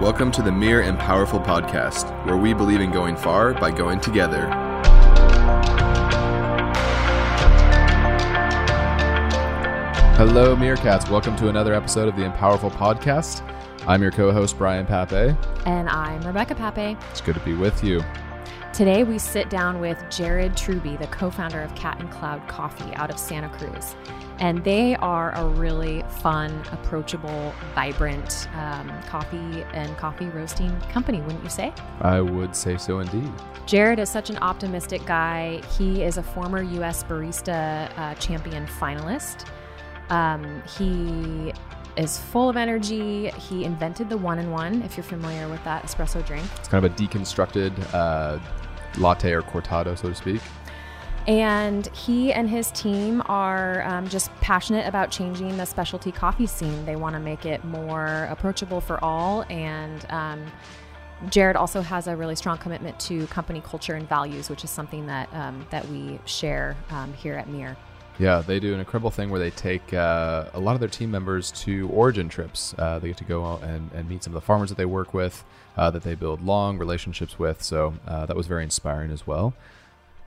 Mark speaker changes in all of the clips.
Speaker 1: Welcome to the Mere and Powerful podcast, where we believe in going far by going together. Hello, Meerkats. Welcome to another episode of the Empowerful podcast. I'm your co host, Brian Pape.
Speaker 2: And I'm Rebecca Pape.
Speaker 1: It's good to be with you.
Speaker 2: Today, we sit down with Jared Truby, the co founder of Cat and Cloud Coffee out of Santa Cruz. And they are a really fun, approachable, vibrant um, coffee and coffee roasting company, wouldn't you say?
Speaker 1: I would say so indeed.
Speaker 2: Jared is such an optimistic guy. He is a former U.S. barista uh, champion finalist. Um, he is full of energy. He invented the one in one, if you're familiar with that espresso drink.
Speaker 1: It's kind of a deconstructed uh, latte or cortado, so to speak.
Speaker 2: And he and his team are um, just passionate about changing the specialty coffee scene. They want to make it more approachable for all. And um, Jared also has a really strong commitment to company culture and values, which is something that um, that we share um, here at Mere.
Speaker 1: Yeah, they do an incredible thing where they take uh, a lot of their team members to origin trips. Uh, they get to go out and, and meet some of the farmers that they work with, uh, that they build long relationships with. So uh, that was very inspiring as well.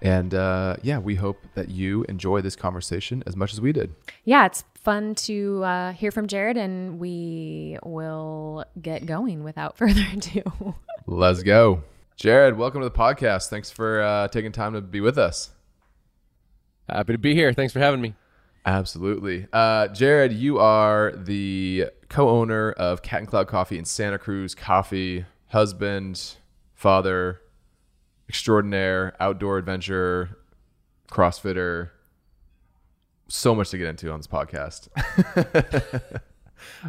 Speaker 1: And uh, yeah, we hope that you enjoy this conversation as much as we did.
Speaker 2: Yeah, it's fun to uh, hear from Jared, and we will get going without further ado.
Speaker 1: Let's go. Jared, welcome to the podcast. Thanks for taking time to be with us.
Speaker 3: Happy to be here. Thanks for having me.
Speaker 1: Absolutely. Uh, Jared, you are the co owner of Cat and Cloud Coffee in Santa Cruz Coffee, husband, father, extraordinaire, outdoor adventure, CrossFitter. So much to get into on this podcast.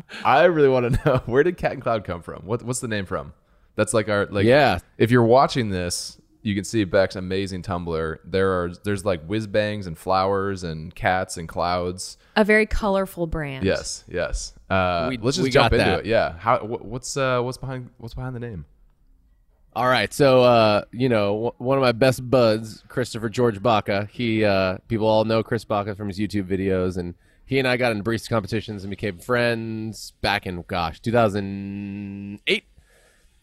Speaker 1: I really want to know where did Cat and Cloud come from? What, what's the name from? That's like our like.
Speaker 3: Yeah.
Speaker 1: If you're watching this, you can see Beck's amazing Tumblr. There are there's like whiz bangs and flowers and cats and clouds.
Speaker 2: A very colorful brand.
Speaker 1: Yes, yes. Uh,
Speaker 3: We-
Speaker 1: let's just
Speaker 3: we
Speaker 1: jump
Speaker 3: got
Speaker 1: into
Speaker 3: that.
Speaker 1: it. Yeah. How wh- what's uh what's behind what's behind the name?
Speaker 3: All right, so uh, you know, w- one of my best buds, Christopher George Baca. He uh, people all know Chris Baca from his YouTube videos, and he and I got in barista competitions and became friends back in gosh, 2008,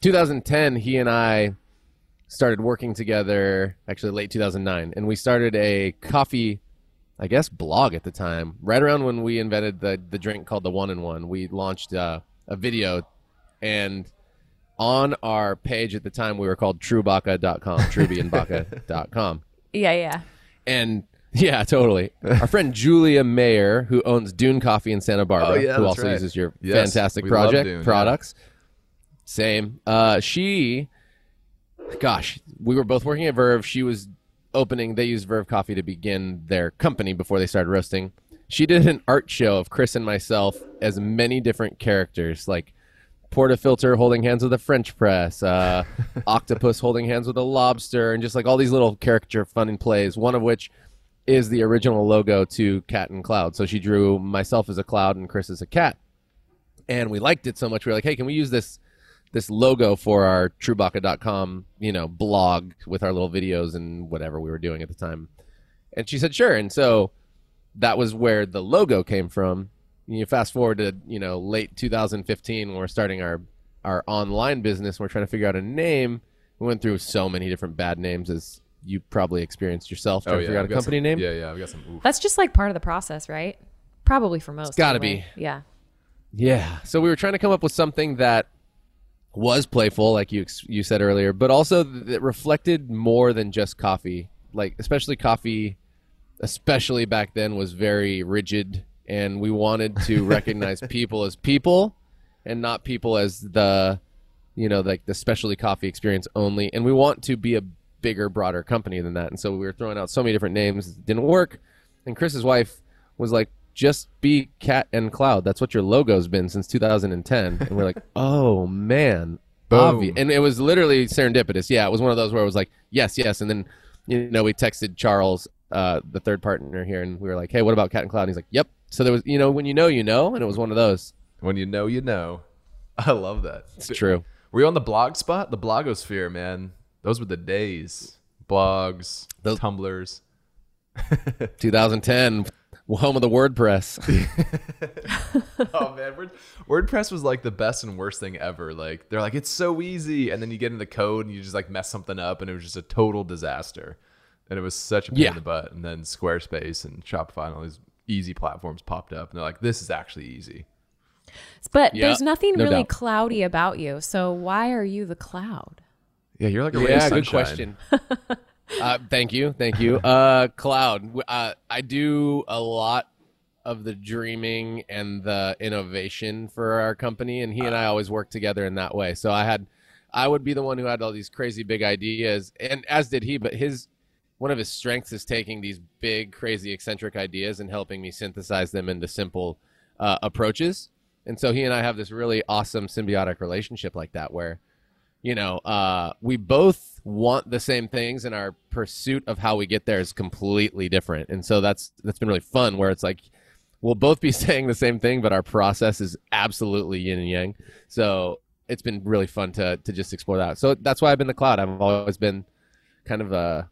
Speaker 3: 2010. He and I started working together, actually late 2009, and we started a coffee, I guess, blog at the time. Right around when we invented the the drink called the One in One, we launched uh, a video, and on our page at the time we were called truebaca.com, truebyandbaca.com.
Speaker 2: Yeah, yeah.
Speaker 3: And yeah, totally. Our friend Julia Mayer, who owns Dune Coffee in Santa Barbara,
Speaker 1: Oh, yeah,
Speaker 3: who also
Speaker 1: right.
Speaker 3: uses your
Speaker 1: Yes,
Speaker 3: fantastic project
Speaker 1: Dune, yeah.
Speaker 3: products. Same. Uh, she, gosh, we were both working at Verve. She was opening. They used Verve Coffee to begin their company before they started roasting. She did an art show of Chris and myself as many different characters, like portafilter holding hands with a French press, uh, octopus holding hands with a lobster, and just like all these little caricature fun and plays. One of which is the original logo to Cat and Cloud. So she drew myself as a cloud and Chris as a cat, and we liked it so much we were like, hey, can we use this this logo for our truebaca.com, you know, blog with our little videos and whatever we were doing at the time? And she said, sure. And so that was where the logo came from. You fast forward to you know late 2015 when we're starting our our online business. and We're trying to figure out a name. We went through so many different bad names as you probably experienced yourself. Trying to oh, figure out a
Speaker 1: I've got
Speaker 3: company
Speaker 1: some-
Speaker 3: name.
Speaker 1: Yeah, yeah. We got some. Oof.
Speaker 2: That's just like part of the process, right? Probably for most.
Speaker 3: It's gotta
Speaker 2: anyway. Yeah.
Speaker 3: Yeah. So we were trying to come up with something that was playful, like you you said earlier, but also that reflected more than just coffee. Like especially coffee, especially back then, was very rigid, and we wanted to recognize people as people, and not people as the, you know, like the specialty coffee experience only. And we want to be a bigger, broader company than that. And so we were throwing out so many different names, it didn't work. And Chris's wife was like, just be Cat and Cloud. That's what your logo's been since 2010. And we're like, oh man,
Speaker 1: Boom.
Speaker 3: Obvi- And it was literally serendipitous. Yeah, it was one of those where it was like, yes, yes. And then, you know, we texted Charles, uh, the third partner here, and we were like, hey, what about Cat and Cloud? And he's like, yep. So there was, you know, when you know, you know. And it was one of those.
Speaker 1: When you know, you know. I love that.
Speaker 3: It's true.
Speaker 1: Were you on the blog spot? The blogosphere, man. Those were the days. Blogs,
Speaker 3: Those-
Speaker 1: tumblers.
Speaker 3: 2010. Home of the WordPress.
Speaker 1: oh man, Word, WordPress was like the best and worst thing ever. Like they're like it's so easy, and then you get in the code and you just like mess something up, and it was just a total disaster. And it was such a pain
Speaker 3: Yeah.
Speaker 1: in the butt. And then Squarespace and Shopify and all these easy platforms popped up, and they're like, this is actually easy.
Speaker 2: But
Speaker 3: Yeah,
Speaker 2: there's nothing
Speaker 3: no
Speaker 2: really
Speaker 3: doubt.
Speaker 2: cloudy about you. So why are you the cloud?
Speaker 1: Yeah, you're like a ray
Speaker 3: yeah,
Speaker 1: of
Speaker 3: good
Speaker 1: sunshine.
Speaker 3: question. uh, thank you, thank you. Uh, Cloud, uh, I do a lot of the dreaming and the innovation for our company, and he and I always work together in that way. So I had, I would be the one who had all these crazy big ideas, and as did he. But his one of his strengths is taking these big, crazy, eccentric ideas and helping me synthesize them into simple uh, approaches. And so he and I have this really awesome symbiotic relationship like that, where you know, uh, we both want the same things, and our pursuit of how we get there is completely different. And so that's that's been really fun. Where it's like we'll both be saying the same thing, but our process is absolutely yin and yang. So it's been really fun to to just explore that. So that's why I've been the cloud. I've always been kind of a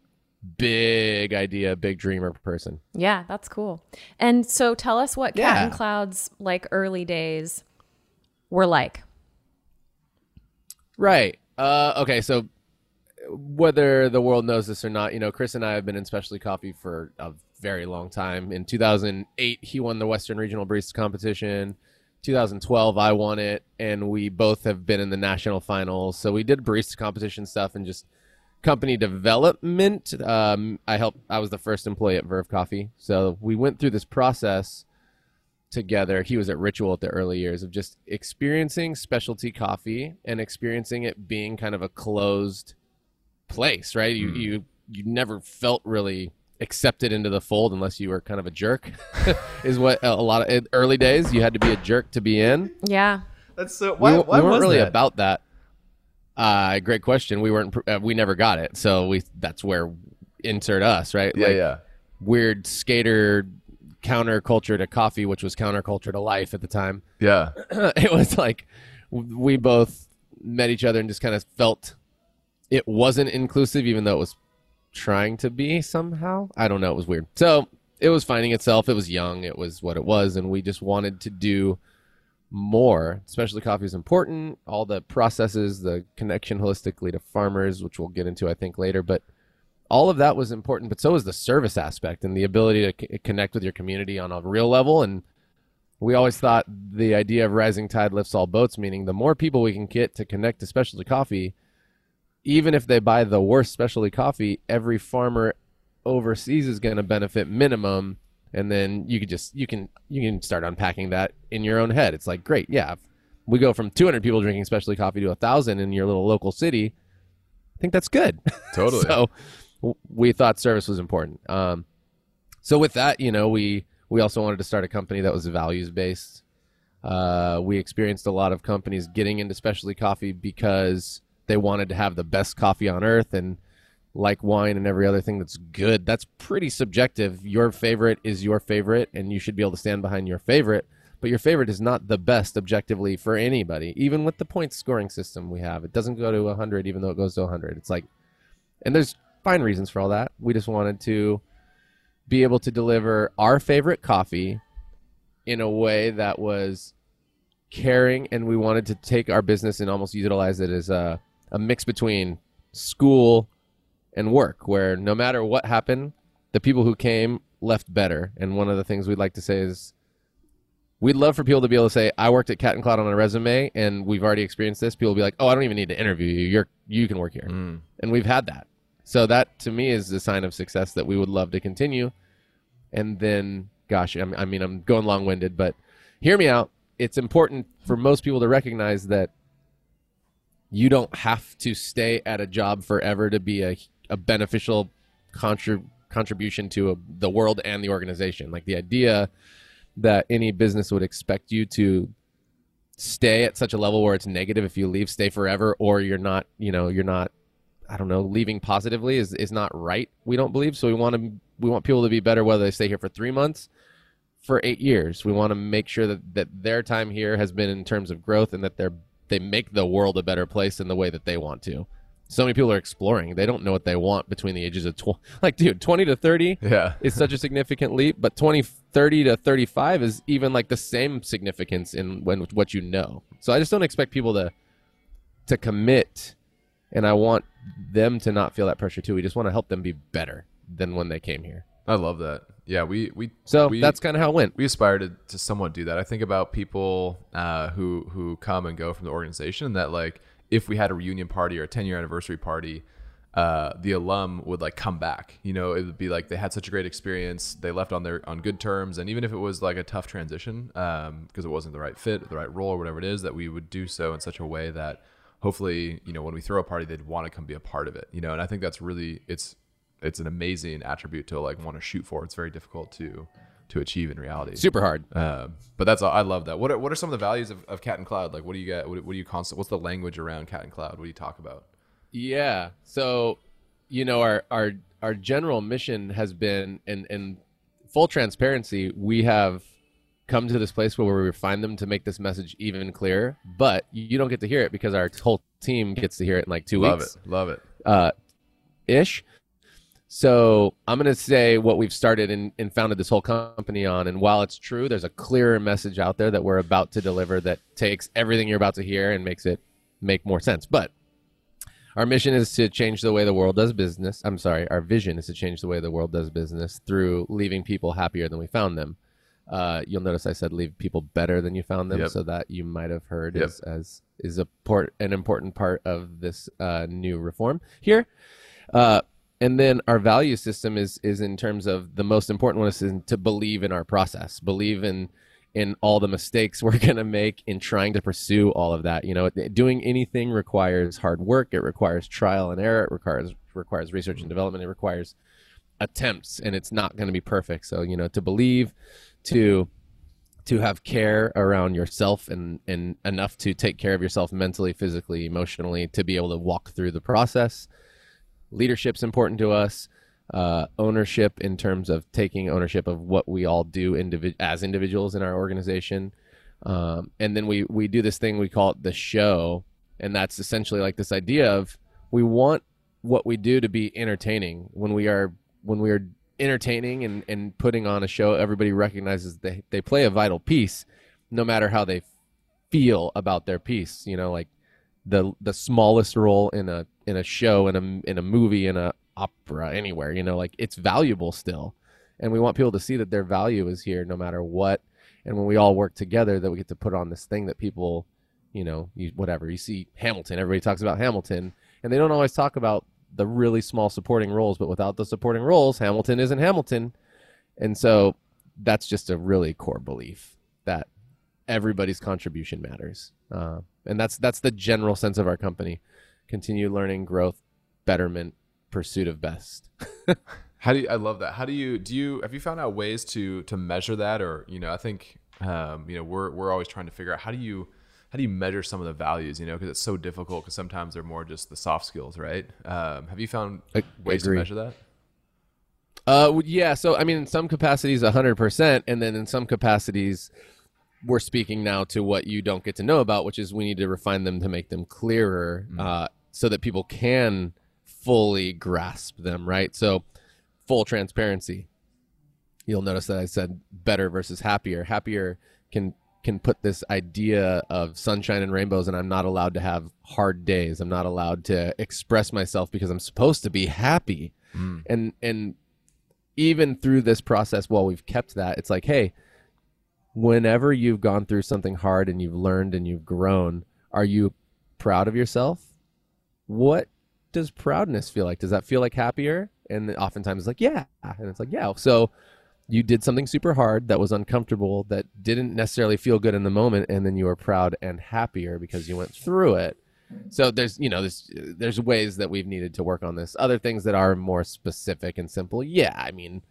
Speaker 3: big idea, big dreamer person.
Speaker 2: Yeah, that's cool. And so tell us what Cat
Speaker 3: Yeah.
Speaker 2: and Cloud's like early days were like.
Speaker 3: Right. Uh, okay. So whether the world knows this or not, you know, Chris and I have been in specialty coffee for a very long time. In 2008, he won the Western Regional Barista Competition. 2012, I won it, and we both have been in the national finals. So we did barista competition stuff and just company development. Um, I helped. I was the first employee at Verve Coffee, so we went through this process together. He was at Ritual at the early years of just experiencing specialty coffee and experiencing it being kind of a closed place, right? You you you never felt really accepted into the fold unless you were kind of a jerk. is what a lot of in early days you had to be a jerk to be in.
Speaker 2: Yeah.
Speaker 1: That's so.
Speaker 3: we,
Speaker 1: Why,
Speaker 3: we weren't
Speaker 1: was
Speaker 3: really
Speaker 1: that?
Speaker 3: about that. Uh, great question. We weren't. Uh, we never got it. So we. That's where insert us, right?
Speaker 1: Yeah,
Speaker 3: Like,
Speaker 1: yeah.
Speaker 3: Weird skater counterculture to coffee, which was counterculture to life at the time.
Speaker 1: Yeah.
Speaker 3: it was like we both met each other and just kind of felt it wasn't inclusive, even though it was trying to be somehow. I don't know. It was weird. So it was finding itself. It was young. It was what it was, and we just wanted to do more. Especially coffee is important. All the processes, the connection holistically to farmers, which we'll get into, I think, later. But all of that was important. But so was the service aspect and the ability to c- connect with your community on a real level and we always thought the idea of rising tide lifts all boats, meaning the more people we can get to connect to specialty coffee, even if they buy the worst specialty coffee, every farmer overseas is going to benefit minimum. And then you could just you can you can start unpacking that in your own head. It's like great, yeah. We go from 200 people drinking specialty coffee to a thousand in your little local city. I think that's good.
Speaker 1: Totally.
Speaker 3: so we thought service was important. Um, so with that, you know, we we also wanted to start a company that was values based. Uh, we experienced a lot of companies getting into specialty coffee because they wanted to have the best coffee on earth and like wine and every other thing that's good. That's pretty subjective. Your favorite is your favorite, and you should be able to stand behind your favorite. But your favorite is not the best objectively for anybody, even with the point scoring system we have. It doesn't go to 100, even though it goes to 100. It's like, and there's fine reasons for all that. We just wanted to be able to deliver our favorite coffee in a way that was caring, and we wanted to take our business and almost utilize it as a, a mix between school and work, where no matter what happened, the people who came left better. And one of the things we'd like to say is we'd love for people to be able to say, I worked at Cat and Cloud on a resume and we've already experienced this. People will be like, Oh, I don't even need to interview you. You're you can work here.
Speaker 1: Mm.
Speaker 3: And we've had that. So that to me is a sign of success that we would love to continue. And then gosh, I'm, I mean I'm going long winded, but hear me out. It's important for most people to recognize that you don't have to stay at a job forever to be a, a beneficial contrib- contribution to a, the world and the organization. Like the idea that any business would expect you to stay at such a level where it's negative if you leave, stay forever, or you're not, you know, you're not, I don't know, leaving positively is, is not right. We don't believe. So we want to, we want people to be better whether they stay here for three months, for eight years. We want to make sure that, that their time here has been in terms of growth and that they're, they make the world a better place in the way that they want to. so many people are exploring. They don't know what they want between the ages of 20. Like, dude, 20 to 30
Speaker 1: Yeah.
Speaker 3: is such a significant leap, but 20, 30 to 35 is even like the same significance in when what you know. So I just don't expect people to to commit, and I want them to not feel that pressure too. We just want to help them be better than when they came here.
Speaker 1: I love that. Yeah, we we
Speaker 3: So
Speaker 1: we,
Speaker 3: that's kind of how it went.
Speaker 1: we aspire to, to somewhat do that. I think about people uh, who who come and go from the organization that like if we had a reunion party or a 10 year anniversary party, uh, the alum would like come back. You know, it would be like they had such a great experience, they left on their on good terms, and even if it was like a tough transition um, because it wasn't the right fit, the right role, or whatever it is, that we would do so in such a way that hopefully you know when we throw a party, they'd want to come be a part of it. You know, and I think that's really it's it's an amazing attribute to like want to shoot for. It's very difficult to to achieve in reality.
Speaker 3: Super hard.
Speaker 1: Uh, but that's all. I love that. What are, what are some of the values of, of Cat and Cloud? Like, what do you get? What, what do you constant? What's the language around Cat and Cloud? What do you talk about?
Speaker 3: Yeah. So, you know, our our our general mission has been, in in full transparency, we have come to this place where we refine them to make this message even clearer. But you don't get to hear it because our whole team gets to hear it in like two
Speaker 1: Love
Speaker 3: weeks.
Speaker 1: Love it. Love it.
Speaker 3: uh, ish. So I'm going to say what we've started and, and founded this whole company on. And while it's true, there's a clearer message out there that we're about to deliver that takes everything you're about to hear and makes it make more sense. But our mission is to change the way the world does business. I'm sorry, our vision is to change the way the world does business through leaving people happier than we found them. Uh, you'll notice I said leave people better than you found them,
Speaker 1: Yep.
Speaker 3: so that you might have heard
Speaker 1: Yep.
Speaker 3: as, as is a port, an important part of this uh, new reform here. Uh, and then our value system is is in terms of the most important one is in, to believe in our process, believe in in all the mistakes we're going to make in trying to pursue all of that. You know, doing anything requires hard work. It requires trial and error. It requires requires research and development. It requires attempts, and it's not going to be perfect. So you know, to believe, to to have care around yourself and and enough to take care of yourself mentally, physically, emotionally, to be able to walk through the process. Leadership's important to us. Uh, ownership in terms of taking ownership of what we all do individ- as individuals in our organization. Um, and then we, we do this thing we call it the show. And that's essentially like this idea of we want what we do to be entertaining. When we are when we are entertaining and, and putting on a show, everybody recognizes they, they play a vital piece no matter how they feel about their piece. You know, like the the smallest role in a in a show in a in a movie in a opera anywhere you know like it's valuable still and we want people to see that their value is here no matter what and when we all work together that we get to put on this thing that people you know you, whatever you see hamilton everybody talks about hamilton and they don't always talk about the really small supporting roles but without the supporting roles hamilton isn't hamilton. And so that's just a really core belief that everybody's contribution matters. Uh, and that's that's the general sense of our company. Continued learning growth betterment pursuit of best.
Speaker 1: How do you, I love that? How do you do you have you found out ways to to measure that? Or you know I think um, you know we're we're always trying to figure out how do you how do you measure some of the values you know because it's so difficult because sometimes they're more just the soft skills right um, have you found
Speaker 3: I
Speaker 1: ways to measure that
Speaker 3: Uh, yeah. So I mean, in some capacities, hundred percent, and then in some capacities, we're speaking now to what you don't get to know about, which is we need to refine them to make them clearer, uh, so that people can fully grasp them. Right. So, full transparency. You'll notice that I said better versus happier. Happier can can put this idea of sunshine and rainbows, and I'm not allowed to have hard days. I'm not allowed to express myself because I'm supposed to be happy. Mm. And and even through this process while we've kept that it's like hey whenever you've gone through something hard and you've learned and you've grown are you proud of yourself? What does proudness feel like? Does that feel like happier? And oftentimes it's like yeah. And it's like yeah. So you did something super hard that was uncomfortable that didn't necessarily feel good in the moment and then you were proud and happier because you went through it. So there's you know there's there's ways that we've needed to work on this. Other things that are more specific and simple yeah i mean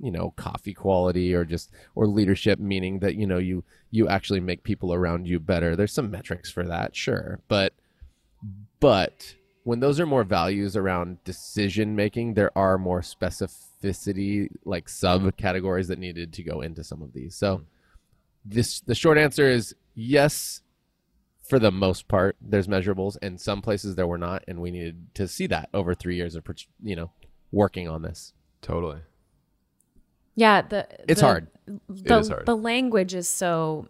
Speaker 3: you know coffee quality or just or leadership meaning that you know you you actually make people around you better. There's some metrics for that sure but but when those are more values around decision making there are more specificity like subcategories that needed to go into some of these so mm-hmm. this the short answer is yes for the most part, there's measurables, and some places there were not, and we needed to see that over three years of you know working on this.
Speaker 1: Totally.
Speaker 2: Yeah, the
Speaker 3: It's
Speaker 2: the-
Speaker 3: hard.
Speaker 2: The,
Speaker 1: is hard.
Speaker 2: the language is so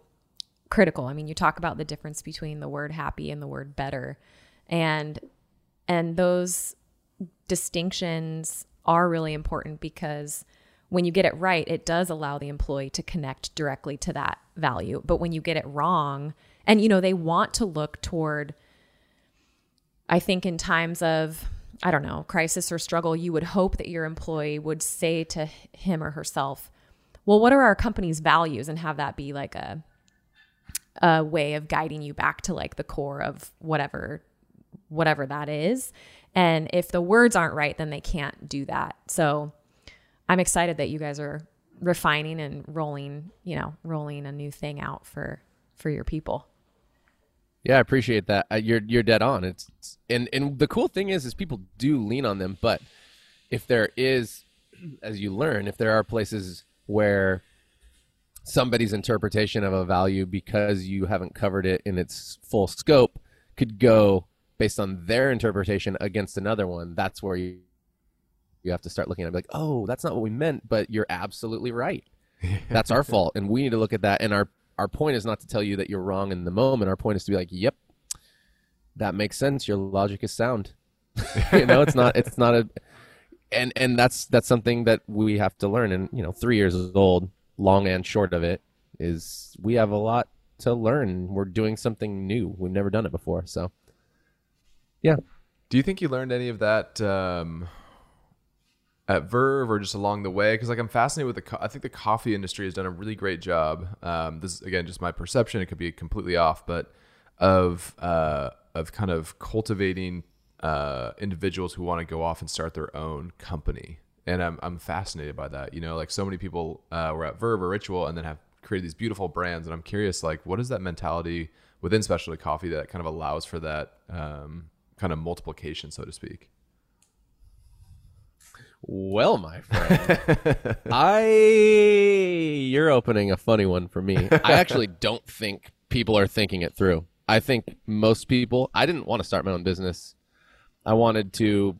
Speaker 2: critical. I mean, you talk about the difference between the word happy and the word better, and and those distinctions are really important because when you get it right, it does allow the employee to connect directly to that value. But when you get it wrong, and you know they want to look toward I think in times of, I don't know, crisis or struggle, you would hope that your employee would say to him or herself, well, what are our company's values? And have that be like a, a way of guiding you back to like the core of whatever, whatever that is. And if the words aren't right, then they can't do that. So I'm excited that you guys are refining and rolling, you know, rolling a new thing out for, for your people.
Speaker 3: Yeah, I appreciate that. You're you're dead on. It's and and the cool thing is is people do lean on them, but if there is as you learn, if there are places where somebody's interpretation of a value because you haven't covered it in its full scope could go based on their interpretation against another one, that's where you you have to start looking at it like, "Oh, that's not what we meant, but you're absolutely right." that's our fault and we need to look at that and our our point is not to tell you that you're wrong in the moment our point is to be like yep that makes sense your logic is sound you know it's not it's not a and and that's that's something that we have to learn and you know 3 years old long and short of it is we have a lot to learn we're doing something new we've never done it before so yeah
Speaker 1: Do you think you learned any of that um, at Verve or just along the way? Because like I'm fascinated with the. Co- I think the coffee industry has done a really great job. Um, this is again just my perception. It could be completely off, but of uh, of kind of cultivating uh, individuals who want to go off and start their own company. And I'm I'm fascinated by that. You know, like so many people uh, were at Verve or Ritual and then have created these beautiful brands. And I'm curious, like, what is that mentality within specialty coffee that kind of allows for that um, kind of multiplication, so to speak?
Speaker 3: Well, my friend, I you're opening a funny one for me. I actually don't think people are thinking it through. I think most people. I didn't want to start my own business. I wanted to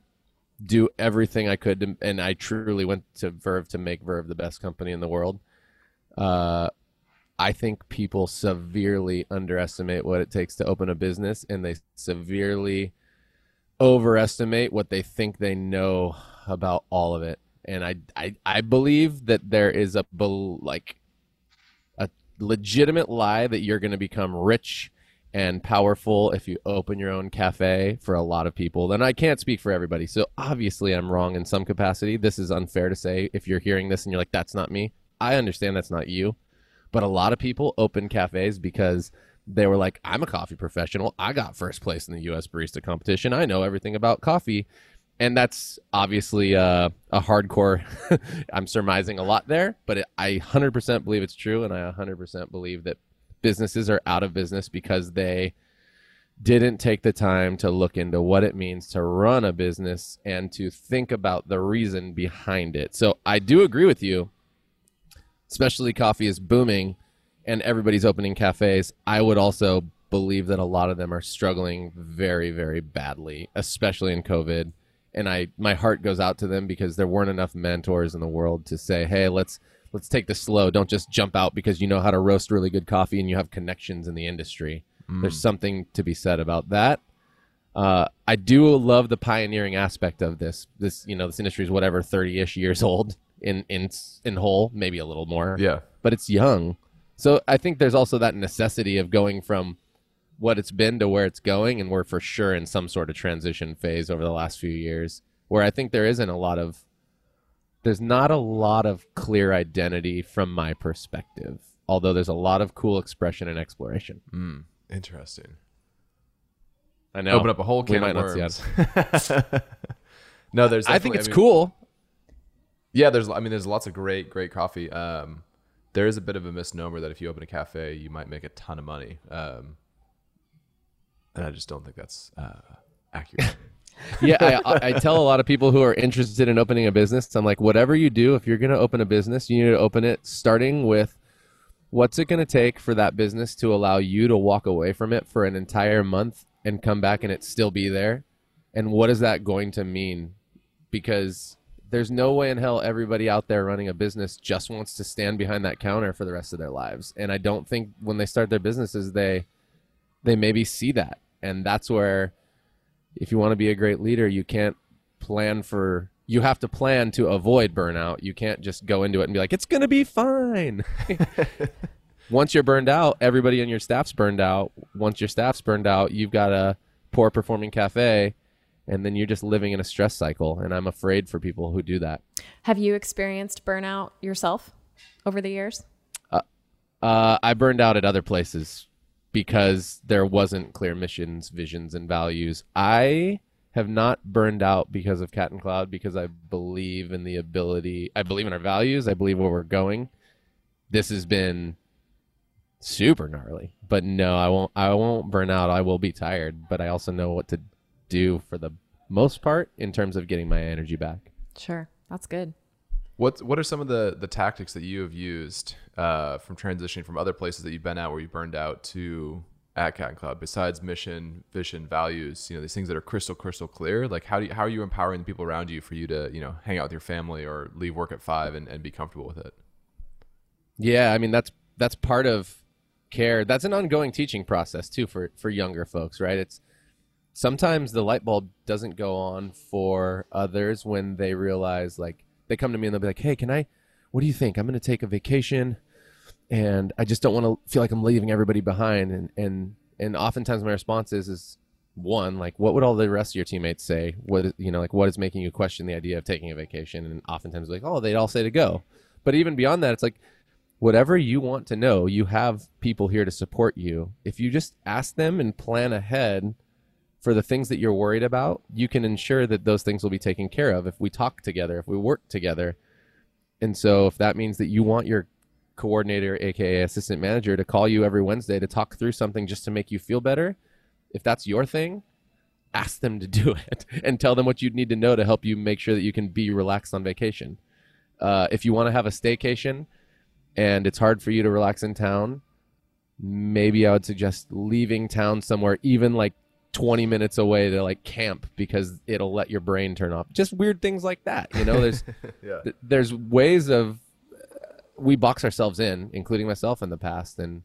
Speaker 3: do everything I could, to, and I truly went to Verve to make Verve the best company in the world. Uh, I think people severely underestimate what it takes to open a business, and they severely overestimate what they think they know about all of it. And I, I, I believe that there is a like a legitimate lie that you're going to become rich and powerful if you open your own cafe for a lot of people. Then I can't speak for everybody. So obviously I'm wrong in some capacity. This is unfair to say if you're hearing this and you're like that's not me. I understand that's not you. But a lot of people open cafes because they were like, I'm a coffee professional. I got first place in the US barista competition. I know everything about coffee. And that's obviously uh, a hardcore. I'm surmising a lot there, but it, I 100% believe it's true. And I 100% believe that businesses are out of business because they didn't take the time to look into what it means to run a business and to think about the reason behind it. So I do agree with you. Specialty coffee is booming and everybody's opening cafes. I would also believe that a lot of them are struggling very, very badly, especially in COVID. And I, my heart goes out to them because there weren't enough mentors in the world to say, "Hey, let's let's take this slow. Don't just jump out because you know how to roast really good coffee and you have connections in the industry." There's something to be said about that. Uh, I do love the pioneering aspect of this. This, you know, this industry is whatever thirty ish years old in in in whole, maybe a little more
Speaker 1: Yeah.
Speaker 3: but it's young. So I think there's also that necessity of going from what it's been to where it's going, and we're for sure in some sort of transition phase over the last few years, where I think there isn't a lot of, there's not a lot of clear identity from my perspective. Although there's a lot of cool expression and exploration.
Speaker 1: Mm, interesting.
Speaker 3: I know.
Speaker 1: Open up a whole can
Speaker 3: might
Speaker 1: of worms. no, there's.
Speaker 3: I think it's
Speaker 1: mean,
Speaker 3: cool.
Speaker 1: Yeah, there's. I mean, there's lots of great, great coffee. Um, there is a bit of a misnomer that if you open a cafe, you might make a ton of money. Um, and I just don't think that's uh, accurate.
Speaker 3: yeah, I, I tell a lot of people who are interested in opening a business, I'm like, whatever you do, if you're going to open a business, you need to open it starting with what's it going to take for that business to allow you to walk away from it for an entire month and come back and it still be there? And what is that going to mean? Because there's no way in hell everybody out there running a business just wants to stand behind that counter for the rest of their lives. And I don't think when they start their businesses they they maybe see that. And that's where if you want to be a great leader, you can't plan for you have to plan to avoid burnout. You can't just go into it and be like, it's going to be fine. Once you're burned out, everybody in your staff's burned out. Once your staff's burned out, you've got a poor performing cafe, and then you're just living in a stress cycle. And I'm afraid for people who do that.
Speaker 2: Have you experienced burnout yourself over the years?
Speaker 3: Uh, I burned out at other places because there wasn't clear missions, visions, and values. I have not burned out because of Cat and Cloud because I believe in the ability. I believe in our values. I believe where we're going. This has been super gnarly, but no, I won't. I won't burn out. I will be tired, but I also know what to do for the most part in terms of getting my energy back.
Speaker 2: Sure. That's good.
Speaker 1: What what are some of the the tactics that you have used uh, from transitioning from other places that you've been at where you burned out to at Cat and Cloud besides mission, vision, values? You know these things that are crystal crystal clear. Like how do you, how are you empowering the people around you for you to you know hang out with your family or leave work at five and, and be comfortable with it?
Speaker 3: Yeah, I mean that's that's part of care. That's an ongoing teaching process too for for younger folks, right? It's sometimes the light bulb doesn't go on for others when they realize like they come to me and they'll be like, "Hey, can I what do you think? I'm going to take a vacation and I just don't want to feel like I'm leaving everybody behind." And and and oftentimes my response is is one, like what would all the rest of your teammates say? What you know, like what is making you question the idea of taking a vacation? And oftentimes like, "Oh, they'd all say to go." But even beyond that, it's like whatever you want to know, you have people here to support you. If you just ask them and plan ahead for the things that you're worried about, you can ensure that those things will be taken care of if we talk together, if we work together. And so if that means that you want your coordinator, aka assistant manager, to call you every Wednesday to talk through something just to make you feel better, if that's your thing, ask them to do it and tell them what you need to know to help you make sure that you can be relaxed on vacation. Uh, if you want to have a staycation and it's hard for you to relax in town, maybe I would suggest leaving town somewhere, even like 20 minutes away to like camp because it'll let your brain turn off. Just weird things like that. You know, there's
Speaker 1: Yeah.
Speaker 3: th- there's ways of we box ourselves in, including myself in the past, and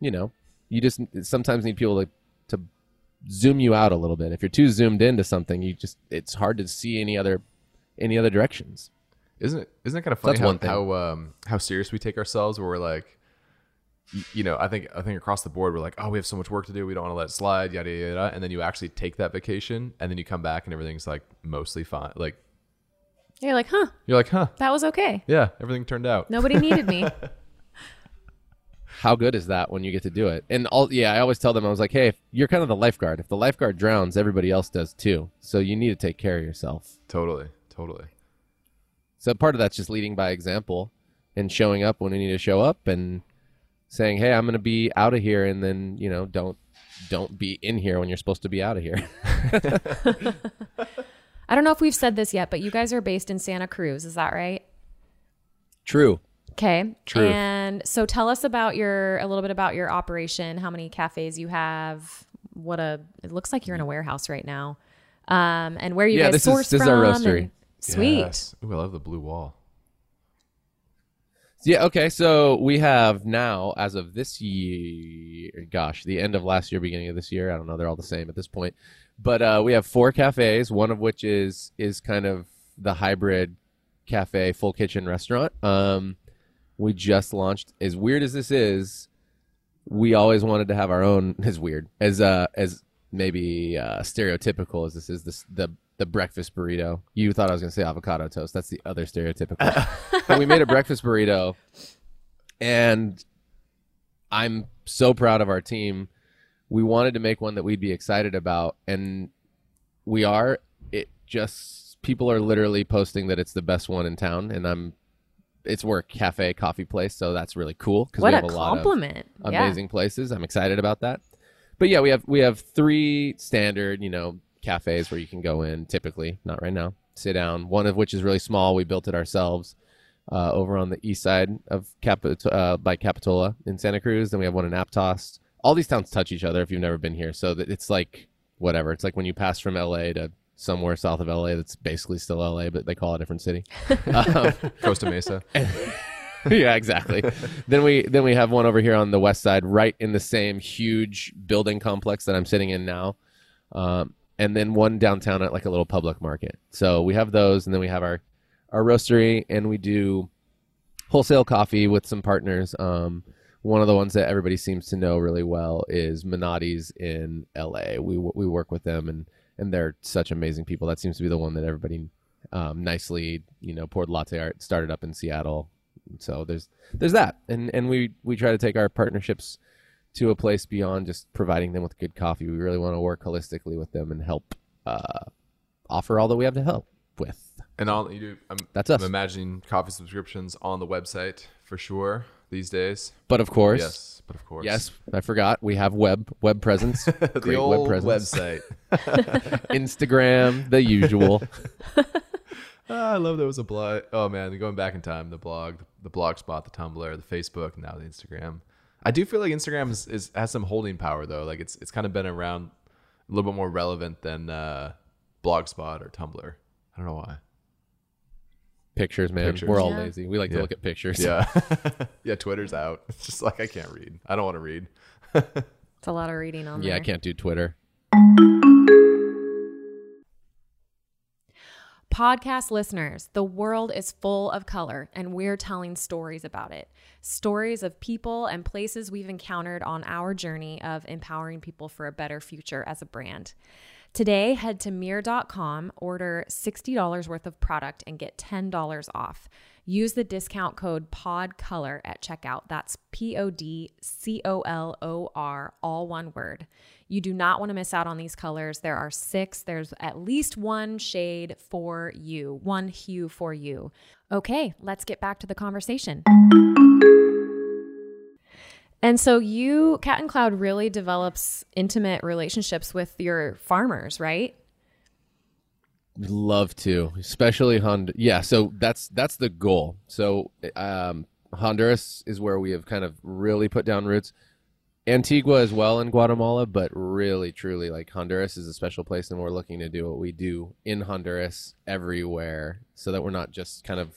Speaker 3: you know, you just sometimes need people to to zoom you out a little bit. If you're too zoomed into something, you just it's hard to see any other any other directions.
Speaker 1: Isn't it? Isn't it kind of funny
Speaker 3: That's
Speaker 1: how, how um how serious we take ourselves? Where we're like, you know, I think I think across the board we're like, oh, we have so much work to do, we don't want to let it slide, yada yada. yada. And then you actually take that vacation, and then you come back and everything's like mostly fine. Like
Speaker 2: You're like, huh,
Speaker 1: you're like, huh,
Speaker 2: that was okay.
Speaker 1: yeah, everything turned out.
Speaker 2: Nobody needed me.
Speaker 3: How good is that when you get to do it? And all yeah, I always tell them I was like, hey, if you're kind of the lifeguard. If the lifeguard drowns, everybody else does too. So you need to take care of yourself.
Speaker 1: Totally, totally.
Speaker 3: So part of that's just leading by example and showing up when we need to show up and saying, "Hey, I'm going to be out of here," and then you know, don't don't be in here when you're supposed to be out of here.
Speaker 2: I don't know if we've said this yet, but you guys are based in Santa Cruz. Is that right?
Speaker 3: True.
Speaker 2: Okay.
Speaker 3: Truth.
Speaker 2: And so tell us about your a little bit about your operation, how many cafes you have, what a it looks like you're in a warehouse right now. Um and where you
Speaker 3: Yeah,
Speaker 2: guys
Speaker 3: this is-
Speaker 2: source
Speaker 3: this is
Speaker 2: from.
Speaker 3: our roastery.
Speaker 2: and- Sweet.
Speaker 1: Yes. Ooh, I love the blue wall.
Speaker 3: Yeah. Okay. So we have now, as of this year, gosh, the end of last year, beginning of this year. I don't know. They're all the same at this point. But uh, we have four cafes. One of which is is kind of the hybrid cafe, full kitchen restaurant. Um, we just launched. As weird as this is, we always wanted to have our own. As weird as uh as maybe uh, stereotypical as this is, this the the breakfast burrito. You thought I was going to say avocado toast. That's the other stereotypical. but we made a breakfast burrito, and I'm so proud of our team. We wanted to make one that we'd be excited about, and we are. It just people are literally posting that it's the best one in town, and I'm. It's we're cafe coffee place, so that's really cool because
Speaker 2: What
Speaker 3: we
Speaker 2: a
Speaker 3: have a lot of
Speaker 2: compliment. Yeah.
Speaker 3: amazing places. I'm excited about that. But yeah, we have we have three standard, you know, cafes where you can go in typically, not right now, sit down. One of which is really small. We built it ourselves. uh, over on the east side of Capit- uh, by Capitola in Santa Cruz. Then we have one in Aptos. All these towns touch each other if you've never been here. So that it's like whatever. It's like when you pass from LA to somewhere south of LA that's basically still LA, but they call it a different city. um,
Speaker 1: Costa Mesa.
Speaker 3: yeah, exactly. then we then we have one over here on the west side, right in the same huge building complex that I'm sitting in now, um, and then one downtown at like a little public market. So we have those, and then we have our our roastery, and we do wholesale coffee with some partners. Um, one of the ones that everybody seems to know really well is Menotti's in LA. We we work with them, and and they're such amazing people. That seems to be the one that everybody um, nicely, you know, poured latte art started up in Seattle so there's there's that, and and we we try to take our partnerships to a place beyond just providing them with good coffee. We really want to work holistically with them and help uh, offer all that we have to help with.
Speaker 1: And all you do, I'm,
Speaker 3: That's us.
Speaker 1: I'm imagining coffee subscriptions on the website for sure these days.
Speaker 3: But of course,
Speaker 1: Yes, but of course,
Speaker 3: yes, I forgot we have web web presence,
Speaker 1: the
Speaker 3: great
Speaker 1: old
Speaker 3: web presence,
Speaker 1: website.
Speaker 3: Instagram, the usual.
Speaker 1: Ah, I love there was a blog. Oh man, going back in time, the blog, the blog spot, the Tumblr, the Facebook, now the Instagram. I do feel like Instagram is, is has some holding power though. Like it's it's kind of been around a little bit more relevant than uh, Blogspot or Tumblr. I don't know why.
Speaker 3: Pictures, man.
Speaker 1: Pictures.
Speaker 3: We're all
Speaker 2: Yeah.
Speaker 3: lazy. We like
Speaker 1: Yeah.
Speaker 3: to look at pictures.
Speaker 1: Yeah, yeah. Twitter's out. It's just like I can't read. I don't want to read.
Speaker 2: It's a lot of reading on
Speaker 3: yeah.
Speaker 2: there.
Speaker 3: Yeah, I can't do Twitter.
Speaker 2: Podcast listeners, the world is full of color, and we're telling stories about it. Stories of people and places we've encountered on our journey of empowering people for a better future as a brand. Today, head to mirror.com, order $60 worth of product, and get $10 off. Use the discount code PODCOLOR at checkout. That's P O D C O L O R, all one word. You do not want to miss out on these colors. There are six, there's at least one shade for you, one hue for you. Okay, let's get back to the conversation. And so you, Cat and Cloud, really develops intimate relationships with your farmers, right?
Speaker 3: Love to, especially Honduras. Yeah, so that's that's the goal. So um, Honduras is where we have kind of really put down roots. Antigua as well in Guatemala, but really, truly, like Honduras is a special place, and we're looking to do what we do in Honduras everywhere, so that we're not just kind of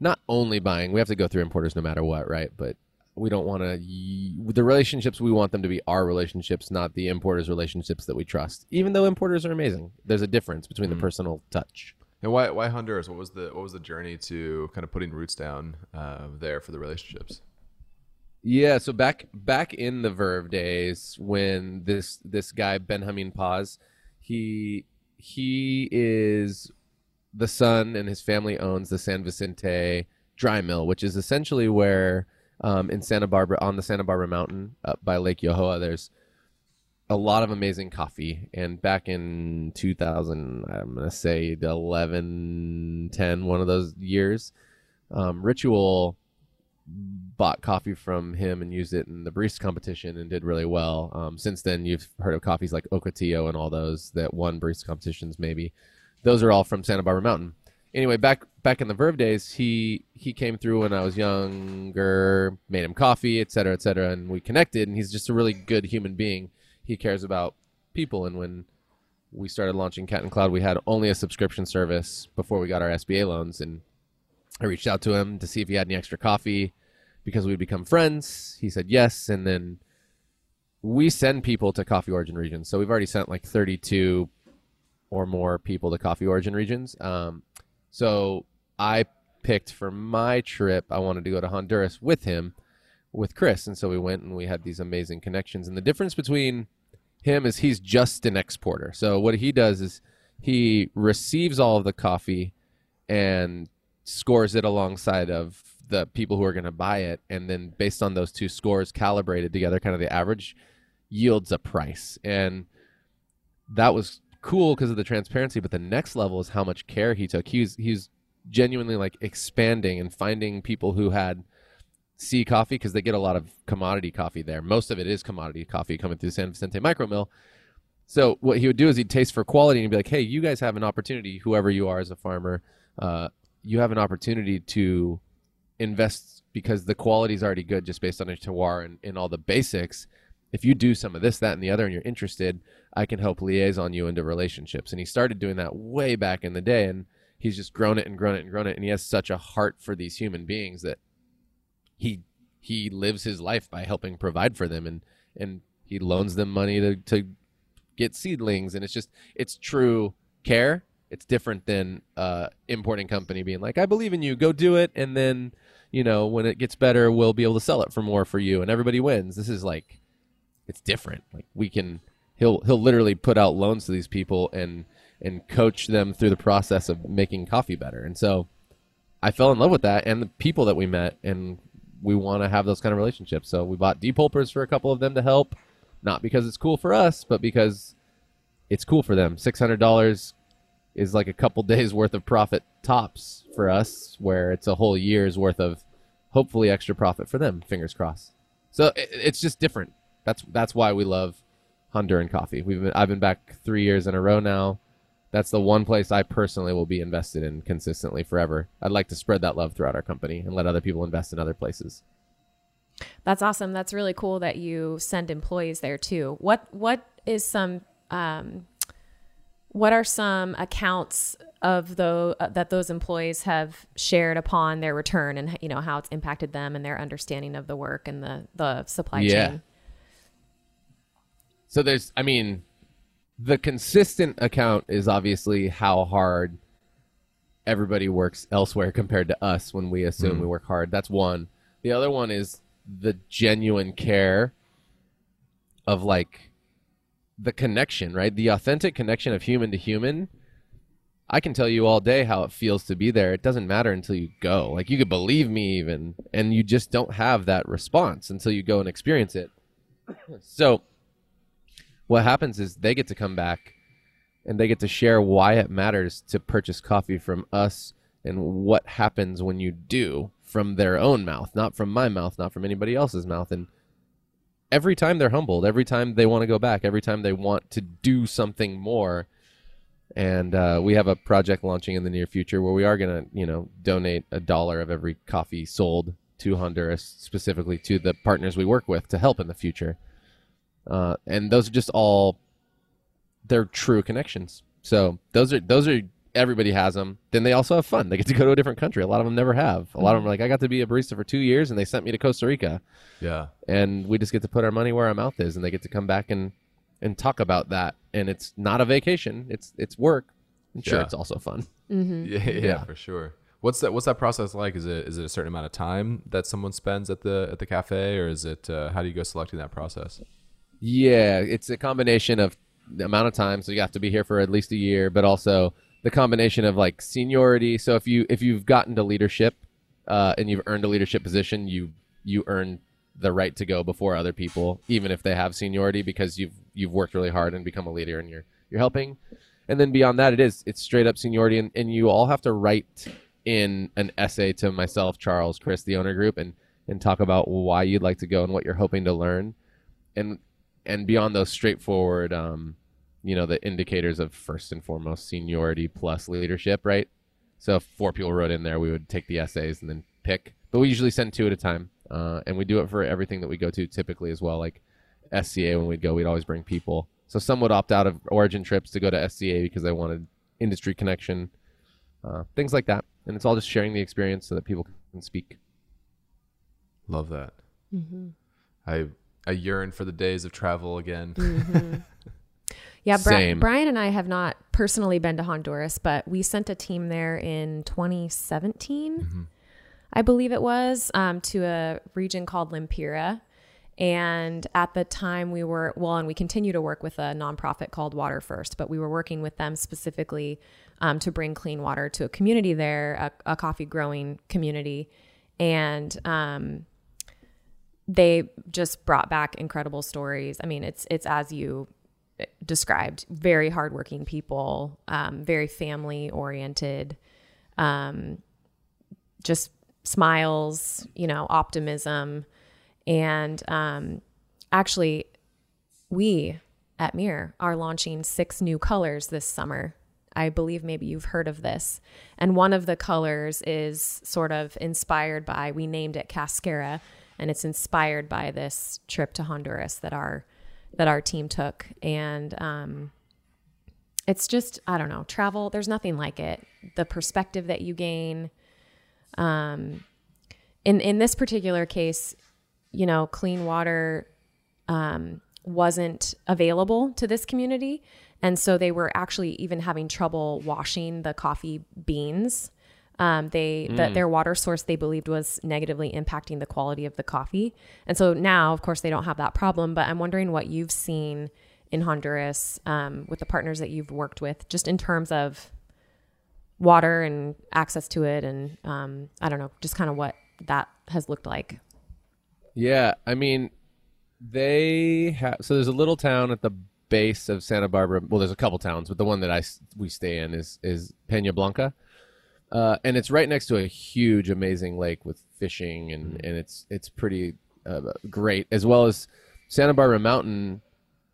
Speaker 3: not only buying. We have to go through importers no matter what, right? But we don't want to. The relationships we want them to be our relationships, not the importers' relationships that we trust. Even though importers are amazing, there's a difference between the personal touch.
Speaker 1: And why why Honduras? What was the what was the journey to kind of putting roots down uh, there for the relationships?
Speaker 3: Yeah, so back back in the Verve days when this this guy Benjamin Paz, he he is the son and his family owns the San Vicente dry mill, which is essentially where um, in Santa Barbara on the Santa Barbara Mountain up by Lake Yojoa, there's a lot of amazing coffee. And back in 2000, I'm gonna say 11, 10, one of those years, um, Ritual bought coffee from him and used it in the barista competition and did really well. Um, since then, you've heard of coffees like Ocotillo and all those that won barista competitions. Maybe those are all from Santa Barbara Mountain. Anyway, back back in the Verve days, he he came through when I was younger, made him coffee, et cetera, et cetera, and we connected. And he's just a really good human being. He cares about people. And when we started launching Cat and Cloud, we had only a subscription service before we got our SBA loans, and I reached out to him to see if he had any extra coffee because we'd become friends. He said yes, and then we send people to coffee origin regions. So we've already sent like 32 or more people to coffee origin regions. Um, so I picked for my trip, I wanted to go to Honduras with him, with Chris. And so we went and we had these amazing connections. And the difference between him is he's just an exporter. So what he does is he receives all of the coffee and scores it alongside of the people who are going to buy it and then based on those two scores calibrated together kind of the average yields a price and that was cool because of the transparency but the next level is how much care he took. He's he's genuinely like expanding and finding people who had sea coffee because they get a lot of commodity coffee there. Most of it is commodity coffee coming through san vicente micro mill. So what he would do is he'd taste for quality and be like hey you guys have an opportunity whoever you are as a farmer uh, you have an opportunity to invest because the quality is already good just based on your terroir and, and all the basics. If you do some of this, that, and the other, and you're interested, I can help liaison you into relationships. And he started doing that way back in the day, and he's just grown it and grown it and grown it. And he has such a heart for these human beings that he he lives his life by helping provide for them, and and he loans them money to to get seedlings, and it's just it's true care. It's different than uh, importing company being like, I believe in you, go do it, and then you know when it gets better, we'll be able to sell it for more for you, and everybody wins. This is like it's different. Like we can he'll he'll literally put out loans to these people and and coach them through the process of making coffee better. And so I fell in love with that and the people that we met and we want to have those kind of relationships. So we bought depulpers for a couple of them to help, not because it's cool for us, but because it's cool for them. Six hundred dollars is like a couple days worth of profit tops for us, where it's a whole year's worth of hopefully extra profit for them. Fingers crossed. So it, it's just different. That's that's why we love Honduran coffee. We've been, I've been back three years in a row now. That's the one place I personally will be invested in consistently forever. I'd like to spread that love throughout our company and let other people invest in other places.
Speaker 2: That's awesome. That's really cool that you send employees there too. What what is some um, what are some accounts of the uh, that those employees have shared upon their return and you know how it's impacted them and their understanding of the work and the the supply
Speaker 3: Yeah.
Speaker 2: chain?
Speaker 3: So there's, I mean, the consistent account is obviously how hard everybody works elsewhere compared to us when we assume hmm. we work hard. That's one. The other one is the genuine care of like the connection, right? The authentic connection of human to human. I can tell you all day how it feels to be there. It doesn't matter until you go. Like you could believe me even, and you just don't have that response until you go and experience it. So what happens is they get to come back and they get to share why it matters to purchase coffee from us and what happens when you do from their own mouth, not from my mouth, not from anybody else's mouth. And every time they're humbled, every time they want to go back, every time they want to do something more. And uh, we have a project launching in the near future where we are going to, you know, donate a dollar of every coffee sold to Honduras, specifically to the partners we work with to help in the future. Uh, and those are just all they're true connections. So those are those are everybody has them. Then they also have fun. They get to go to a different country. A lot of them never have. A lot of them are like, I got to be a barista for two years, and they sent me to Costa Rica,
Speaker 1: Yeah.
Speaker 3: and we just get to put our money where our mouth is, and they get to come back and and talk about that. And it's not a vacation. It's it's work. And sure,
Speaker 1: Yeah.
Speaker 3: it's also fun.
Speaker 1: Yeah, yeah,
Speaker 3: Yeah.
Speaker 1: for sure. What's that? What's that process like? Is it is it a certain amount of time that someone spends at the at the cafe, or is it uh, how do you go selecting that process?
Speaker 3: Yeah, it's a combination of the amount of time, so you have to be here for at least a year, but also the combination of like seniority. So if you if you've gotten to leadership uh, and you've earned a leadership position, you you earn the right to go before other people, even if they have seniority, because you've you've worked really hard and become a leader and you're you're helping. And then beyond that, it is it's straight up seniority, and, and you all have to write in an essay to myself, Charles, Chris, the owner group, and and talk about why you'd like to go and what you're hoping to learn, and and beyond those straightforward, um, you know, the indicators of first and foremost seniority plus leadership, right? So if four people wrote in there, we would take the essays and then pick. But we usually send two at a time, uh, and we do it for everything that we go to typically as well. Like SCA, when we'd go, we'd always bring people. So some would opt out of Origin trips to go to SCA because they wanted industry connection, uh, things like that. And it's all just sharing the experience so that people can speak.
Speaker 1: Love that.
Speaker 2: Mm-hmm.
Speaker 1: I I yearn for the days of travel again.
Speaker 2: Yeah, Bri-
Speaker 3: Same.
Speaker 2: Brian and I have not personally been to Honduras, but we sent a team there in 2017, I believe it was, um, to a region called Lempira. And at the time, we were, well, and we continue to work with a nonprofit called Water First, but we were working with them specifically um, to bring clean water to a community there, a, a coffee growing community. And um, they just brought back incredible stories. I mean, it's it's as you described, very hardworking people, um, very family oriented, um, just smiles, you know, optimism, and um, actually, we at MiiR are launching six new colors this summer I believe maybe you've heard of this. And one of the colors is sort of inspired by, we named it Cascara, and it's inspired by this trip to Honduras that our that our team took. And um, it's just, I don't know, travel, there's nothing like it. The perspective that you gain. Um, in in this particular case, you know, clean water um, wasn't available to this community. And so they were actually even having trouble washing the coffee beans. Um, they that their water source they believed was negatively impacting the quality of the coffee. And so now, of course, they don't have that problem. But I'm wondering what you've seen in Honduras um, with the partners that you've worked with, just in terms of water and access to it, and um, I don't know, just kind of what that has looked like.
Speaker 3: Yeah, I mean, they have. So there's a little town at the base of Santa Barbara. Well, there's a couple towns, but the one that I we stay in is is Peña Blanca, uh, and it's right next to a huge, amazing lake with fishing, and and it's it's pretty uh, great, as well as Santa Barbara Mountain.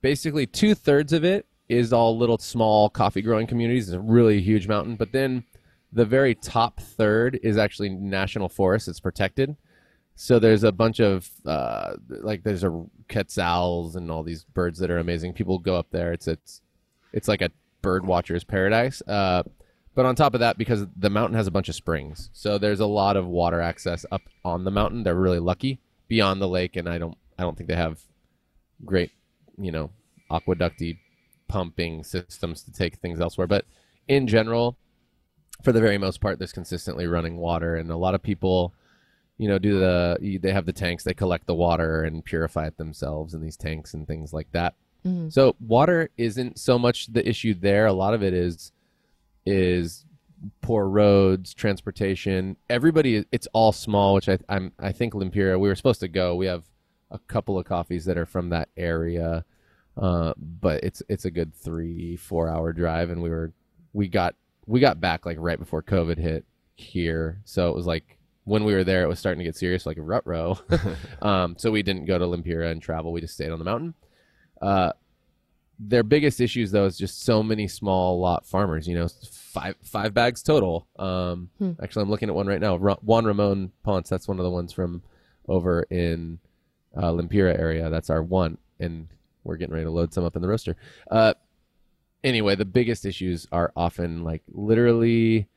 Speaker 3: Basically, two thirds of it is all little small coffee growing communities. It's a really huge mountain, but then the very top third is actually national forest. It's protected. So there's a bunch of uh, like there's a quetzals and all these birds that are amazing. People go up there. It's it's it's like a bird watcher's paradise. Uh, but on top of that, because the mountain has a bunch of springs, so there's a lot of water access up on the mountain. They're really lucky beyond the lake, and I don't I don't think they have great you know aqueducty pumping systems to take things elsewhere. But in general, for the very most part, there's consistently running water, and a lot of people you know, do the they have the tanks, they collect the water and purify it themselves in these tanks and things like that. Mm-hmm. So water isn't so much the issue there. A lot of it is is poor roads, transportation. Everybody, it's all small, which I I'm I think Lempira. We were supposed to go. We have a couple of coffees that are from that area, uh, but it's it's a good three four hour drive, and we were we got we got back like right before COVID hit here, so it was like when we were there, it was starting to get serious, like a rut row. um, so we didn't go to Lempira and travel. We just stayed on the mountain. Uh, their biggest issues though is just so many small lot farmers. You know, five five bags total. Um, Actually, I'm looking at one right now. Ra- Juan Ramon Ponce. That's one of the ones from over in uh, Lempira area. That's our one, and we're getting ready to load some up in the roaster. Uh, anyway, the biggest issues are often like literally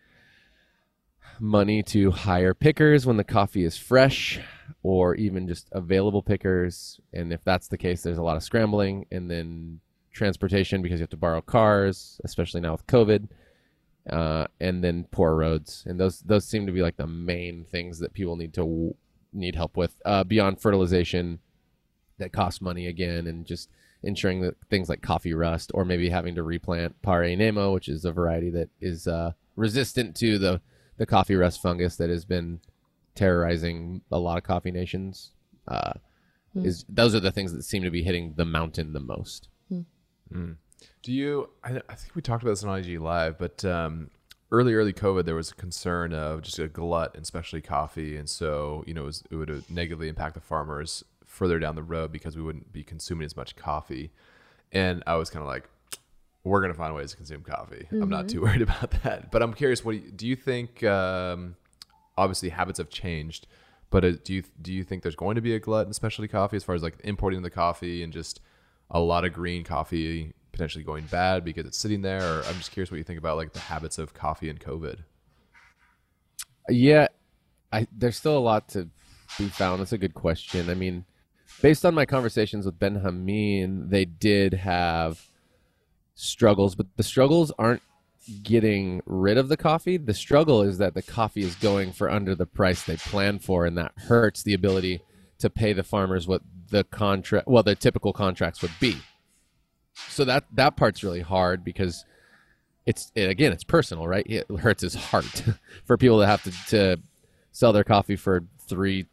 Speaker 3: money to hire pickers when the coffee is fresh or even just available pickers and if that's the case there's a lot of scrambling and then transportation because you have to borrow cars especially now with covid uh, and then poor roads. And those those seem to be like the main things that people need to need help with uh, beyond fertilization that costs money again and just ensuring that things like coffee rust or maybe having to replant Parainema which is a variety that is uh, resistant to the the coffee rust fungus that has been terrorizing a lot of coffee nations uh, is those are the things that seem to be hitting the mountain the most
Speaker 1: Do you? I, I think we talked about this on IG Live, but um, early, early COVID, there was a concern of just a glut in specialty coffee, and so you know it, was, it would negatively impact the farmers further down the road because we wouldn't be consuming as much coffee. And I was kind of like, we're gonna find ways to consume coffee. I'm not too worried about that. But I'm curious, what do you, do you think? Um, obviously, habits have changed, but uh, do you do you think there's going to be a glut in specialty coffee as far as like importing the coffee and just a lot of green coffee potentially going bad because it's sitting there? Or I'm just curious what you think about like the habits of coffee and COVID.
Speaker 3: Yeah, I there's still a lot to be found. That's a good question. I mean, based on my conversations with Ben Hameen, they did have struggles, but the struggles aren't getting rid of the coffee. The struggle is that the coffee is going for under the price they planned for, and that hurts the ability to pay the farmers what the contract, well, the typical contracts would be. So that that part's really hard because it's it, again it's personal, right? It hurts his heart for people to have to, to sell their coffee for three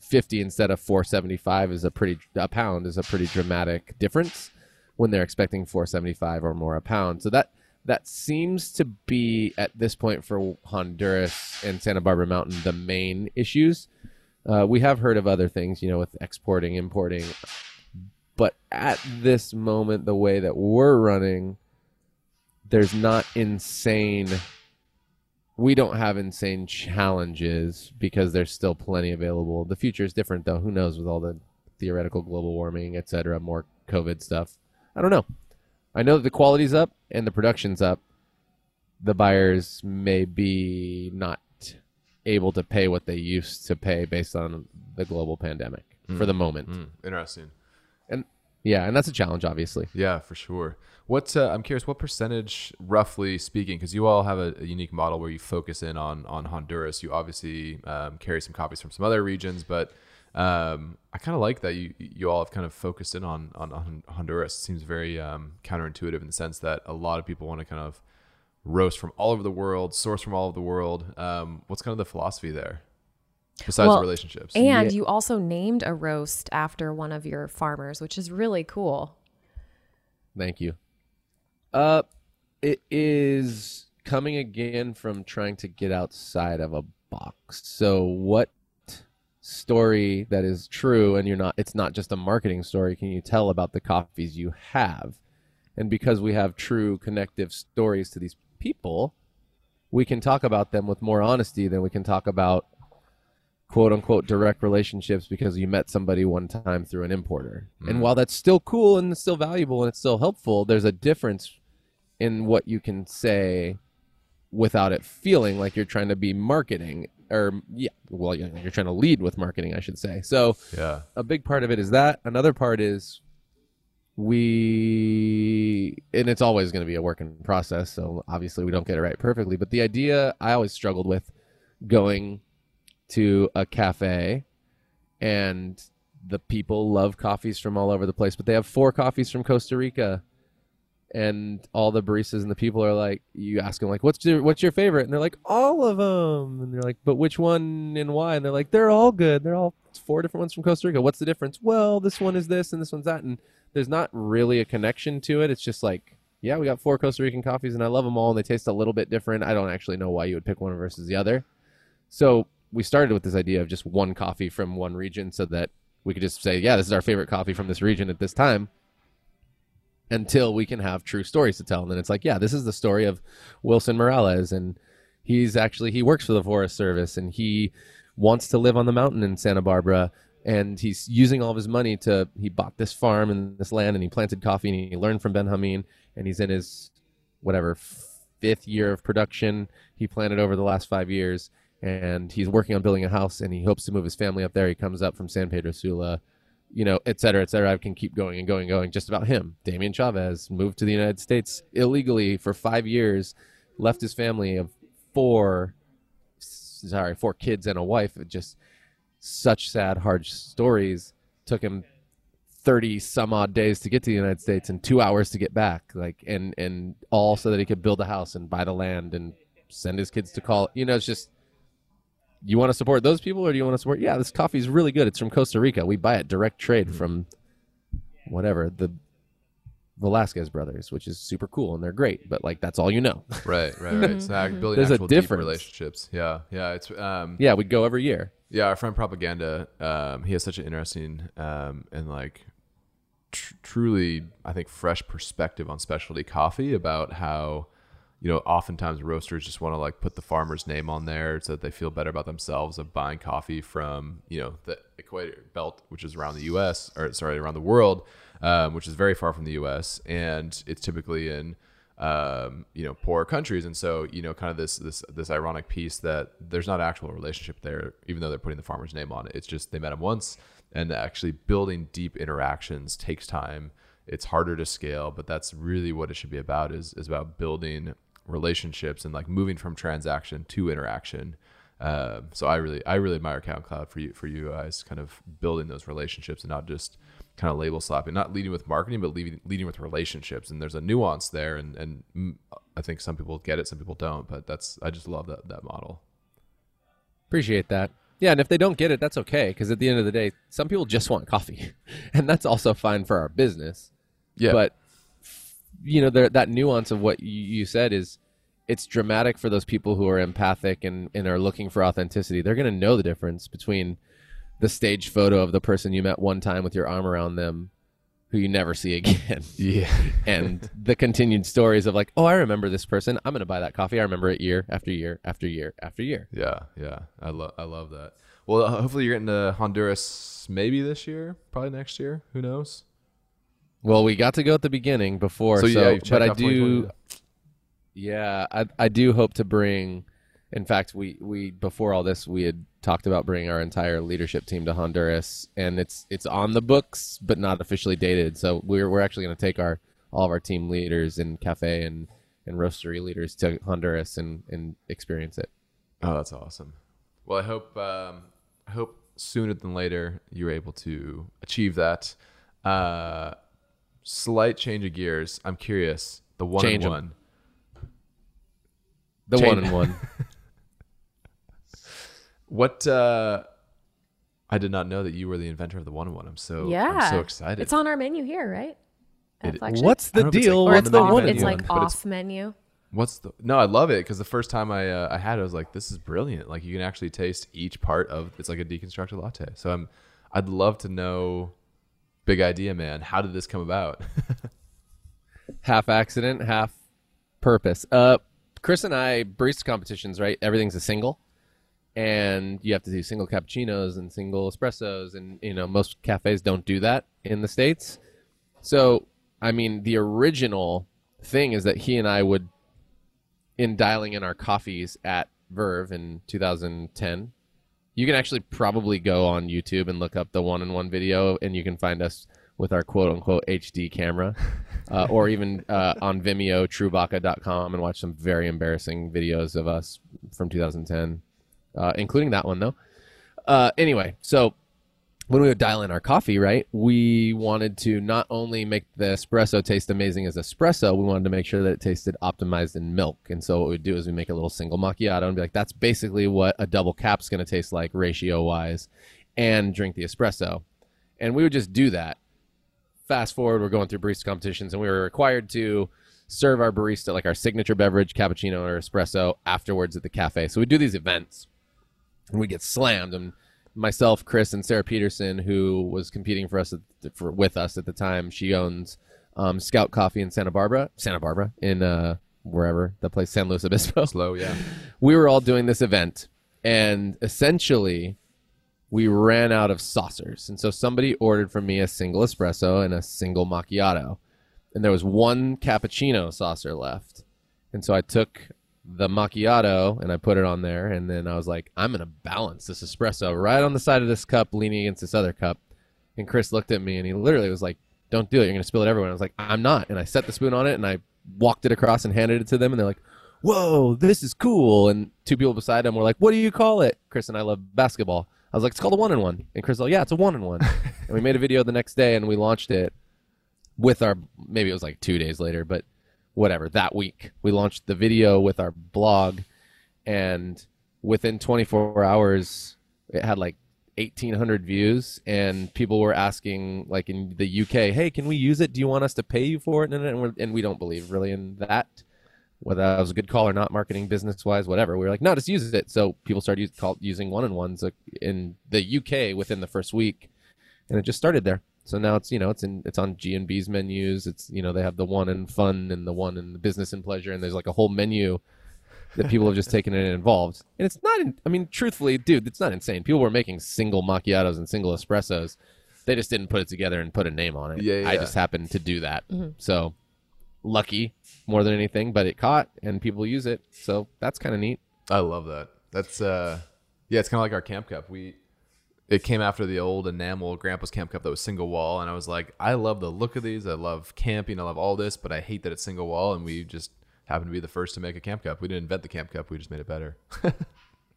Speaker 3: fifty instead of four seventy five is a pretty a pound is a pretty dramatic difference when they're expecting four seventy five or more a pound. So that that seems to be at this point for Honduras and Santa Barbara Mountain the main issues. Uh, we have heard of other things, you know, with exporting, importing, but at this moment, the way that we're running, there's not insane we don't have insane challenges because there's still plenty available. The future is different though. Who knows with all the theoretical global warming, et cetera, more COVID stuff. I don't know. I know that the quality's up and the production's up. The buyers may be not able to pay what they used to pay based on the global pandemic for the moment.
Speaker 1: Mm, interesting.
Speaker 3: And yeah, and that's a challenge, obviously.
Speaker 1: Yeah, for sure. What uh, I'm curious, what percentage, roughly speaking, because you all have a, a, unique model where you focus in on on Honduras. You obviously um, carry some copies from some other regions, but um, I kind of like that you you all have kind of focused in on on, on Honduras. It seems very um, counterintuitive in the sense that a lot of people want to kind of roast from all over the world, source from all over the world. Um, what's kind of the philosophy there? Besides
Speaker 2: Well,
Speaker 1: relationships,
Speaker 2: And
Speaker 3: Yeah.
Speaker 2: you also named a roast after one of your farmers, which is really cool.
Speaker 3: Thank you. Uh, it is coming again from trying to get outside of a box. So what story that is true and you're not it's not just a marketing story can you tell about the coffees you have? And because we have true connective stories to these people, we can talk about them with more honesty than we can talk about quote unquote direct relationships because you met somebody one time through an importer. And mm-hmm. while that's still cool and it's still valuable and it's still helpful, there's a difference in what you can say without it feeling like you're trying to be marketing or yeah, well you're you're trying to lead with marketing, I should say. So
Speaker 1: yeah,
Speaker 3: a big part of it is that. Another part is we and it's always going to be a work in process so obviously we don't get it right perfectly but the idea i always struggled with going to a cafe and the people love coffees from all over the place but they have four coffees from costa rica and all the baristas and the people are like you ask them like what's your what's your favorite? And they're like all of them and they're like but which one and why? And they're like they're all good. They're all four different ones from costa rica. What's the difference? Well this one is this and this one's that. And there's not really a connection to it. It's just like yeah we got four costa rican coffees and i love them all and they taste a little bit different. I don't actually know why you would pick one versus the other. So we started with this idea of just one coffee from one region so that we could just say yeah this is our favorite coffee from this region at this time until we can have true stories to tell. And then it's like, yeah, this is the story of Wilson Morales, and he's actually he works for the Forest Service, and he wants to live on the mountain in Santa Barbara, and he's using all of his money to he bought this farm and this land, and he planted coffee, and he learned from Ben Hameen, and he's in his whatever fifth year of production. He planted over the last five years. And he's working on building a house, and he hopes to move his family up there. He comes up from San Pedro Sula, you know, et cetera, et cetera. I can keep going and going and going just about him. Damian Chavez moved to the United States illegally for five years, left his family of four, sorry, four kids and a wife. Just such sad, hard stories. Took him 30 some odd days to get to the United States and two hours to get back. Like, and, and all so that he could build a house and buy the land and send his kids to college. You know, it's just, you want to support those people or do you want to support yeah this coffee is really good it's from costa rica we buy it direct trade from whatever the velasquez brothers which is super cool and they're great but like that's all you know
Speaker 1: right, right, right. So act- building
Speaker 3: There's a
Speaker 1: actual deep relationships. Yeah, yeah. It's um,
Speaker 3: yeah we go every year
Speaker 1: Yeah, our friend Propaganda, um, he has such an interesting um, and like tr- truly, I think, fresh perspective on specialty coffee about how, you know, oftentimes roasters just want to like put the farmer's name on there so that they feel better about themselves of buying coffee from, you know, the equator belt, which is around the U.S. or sorry, around the world, um, which is very far from the U.S. and it's typically in um, you know, poor countries. And so, you know, kind of this this this ironic piece that there's not actual relationship there, even though they're putting the farmer's name on it. It's just they met him once, and actually building deep interactions takes time. It's harder to scale, but that's really what it should be about. Is is about building relationships and like moving from transaction to interaction. Um, so I really I really admire Cat and Cloud for you for you guys kind of building those relationships and not just kind of label slapping, not leading with marketing, but leading leading with relationships. And there's a nuance there, and and I think some people get it, some people don't. But that's I just love that that model.
Speaker 3: appreciate that yeah and if they don't get it that's okay because at the end of the day some people just want coffee and that's also fine for our business
Speaker 1: Yeah,
Speaker 3: but you know there, that nuance of what you, you said is it's dramatic for those people who are empathic and, and are looking for authenticity they're going to know the difference between the stage photo of the person you met one time with your arm around them who you never see again.
Speaker 1: Yeah.
Speaker 3: and the continued stories of like, oh, I remember this person. I'm going to buy that coffee. I remember it year after year after year after year.
Speaker 1: Yeah, yeah. I love I love that. Well, hopefully you're getting to Honduras maybe this year, probably next year. Who knows?
Speaker 3: Well, we got to go at the beginning before,
Speaker 1: So,
Speaker 3: so,
Speaker 1: yeah, you've
Speaker 3: but I do, yeah, I I do hope to bring. In fact, we we before all this, we had talked about bringing our entire leadership team to Honduras, and it's it's on the books, but not officially dated. So we're we're actually going to take our all of our team leaders and cafe and and roastery leaders to Honduras and and experience it.
Speaker 1: Oh, that's awesome. Well, I hope um, I hope sooner than later you're able to achieve that. Uh, slight change of gears. I'm curious. The one
Speaker 3: Change
Speaker 1: and
Speaker 3: 'em.
Speaker 1: one.
Speaker 3: The
Speaker 1: Change-
Speaker 3: one and one.
Speaker 1: What? Uh, I did not know that you were the inventor of the one and one. I'm so
Speaker 2: yeah.
Speaker 1: I'm so excited.
Speaker 2: It's on our menu here, right?
Speaker 1: It-
Speaker 3: What's the
Speaker 1: don't know if it's, like,
Speaker 3: deal? What's
Speaker 2: it's
Speaker 3: the
Speaker 2: off,
Speaker 3: one?
Speaker 2: it's like
Speaker 1: one, but it's-
Speaker 2: off menu.
Speaker 1: What's the no? I love it because the first time I uh, I had it, I was like, this is brilliant. Like you can actually taste each part of it's like a deconstructed latte. So I'm I'd love to know. Big idea, man. How did this come about?
Speaker 3: half accident, half purpose. Uh, Chris and I barista competitions, right? Everything's a single, and you have to do single cappuccinos and single espressos, and you know most cafes don't do that in the states. So, I mean, the original thing is that he and I would, in dialing in our coffees at Verve in 2010. You can actually probably go on YouTube and look up the one and one video, and you can find us with our quote unquote HD camera, uh, or even uh, on Vimeo, Trubaca.com, and watch some very embarrassing videos of us from 2010, uh, including that one though. Uh, anyway, so when we would dial in our coffee, right, we wanted to not only make the espresso taste amazing as espresso, we wanted to make sure that it tasted optimized in milk. And so what we'd do is we make a little single macchiato and be like, that's basically what a double cap's going to taste like ratio wise, and drink the espresso. And we would just do that. Fast forward, we're going through barista competitions, and we were required to serve our barista like our signature beverage, cappuccino or espresso, afterwards at the cafe. So we do these events, and we get slammed. And myself, Chris, and Sarah Peterson, who was competing for us at, for with us at the time, she owns um, Scout Coffee in Santa Barbara, Santa Barbara in uh, wherever the place, San Luis Obispo
Speaker 1: Slow, yeah.
Speaker 3: we were all doing this event and essentially we ran out of saucers and so somebody ordered from me a single espresso and a single macchiato and there was one cappuccino saucer left and so i took the macchiato and i put it on there and then i was like i'm going to balance this espresso right on the side of this cup leaning against this other cup and chris looked at me and he literally was like don't do it you're going to spill it everywhere and i was like i'm not and i set the spoon on it and i walked it across and handed it to them and they're like whoa, this is cool. And two people beside him were like, what do you call it? Chris and I love basketball. I was like, it's called a one and one. And Chris was like, yeah, it's a one and one. and we made a video the next day and we launched it with our, maybe it was like two days later, but whatever, that week. We launched the video with our blog and within 24 hours, it had like 1800 views and people were asking like in the UK, hey, can we use it? Do you want us to pay you for it? And, and, and we don't believe really in that whether that was a good call or not, marketing business wise, whatever. We were like, no, just use it. So people started use, call, using one-on-ones uh, in the UK within the first week, and it just started there. So now it's you know it's in it's on G and B's menus. It's you know they have the one and fun and the one and the business and pleasure, and there's like a whole menu that people have just taken in and involved. And it's not. In, I mean, truthfully, dude, it's not insane. People were making single macchiatos and single espressos. They just didn't put it together and put a name on it.
Speaker 1: Yeah, yeah.
Speaker 3: I just happened to do that. So lucky more than anything, but it caught and people use it. So that's kind of neat.
Speaker 1: I love that. That's uh, yeah, it's kind of like our camp cup. We it came after the old enamel grandpa's camp cup that was single wall, and I was like, I love the look of these. I love camping. I love all this, but I hate that it's single wall. And we just happened to be the first to make a camp cup. We didn't invent the camp cup. We just made it better.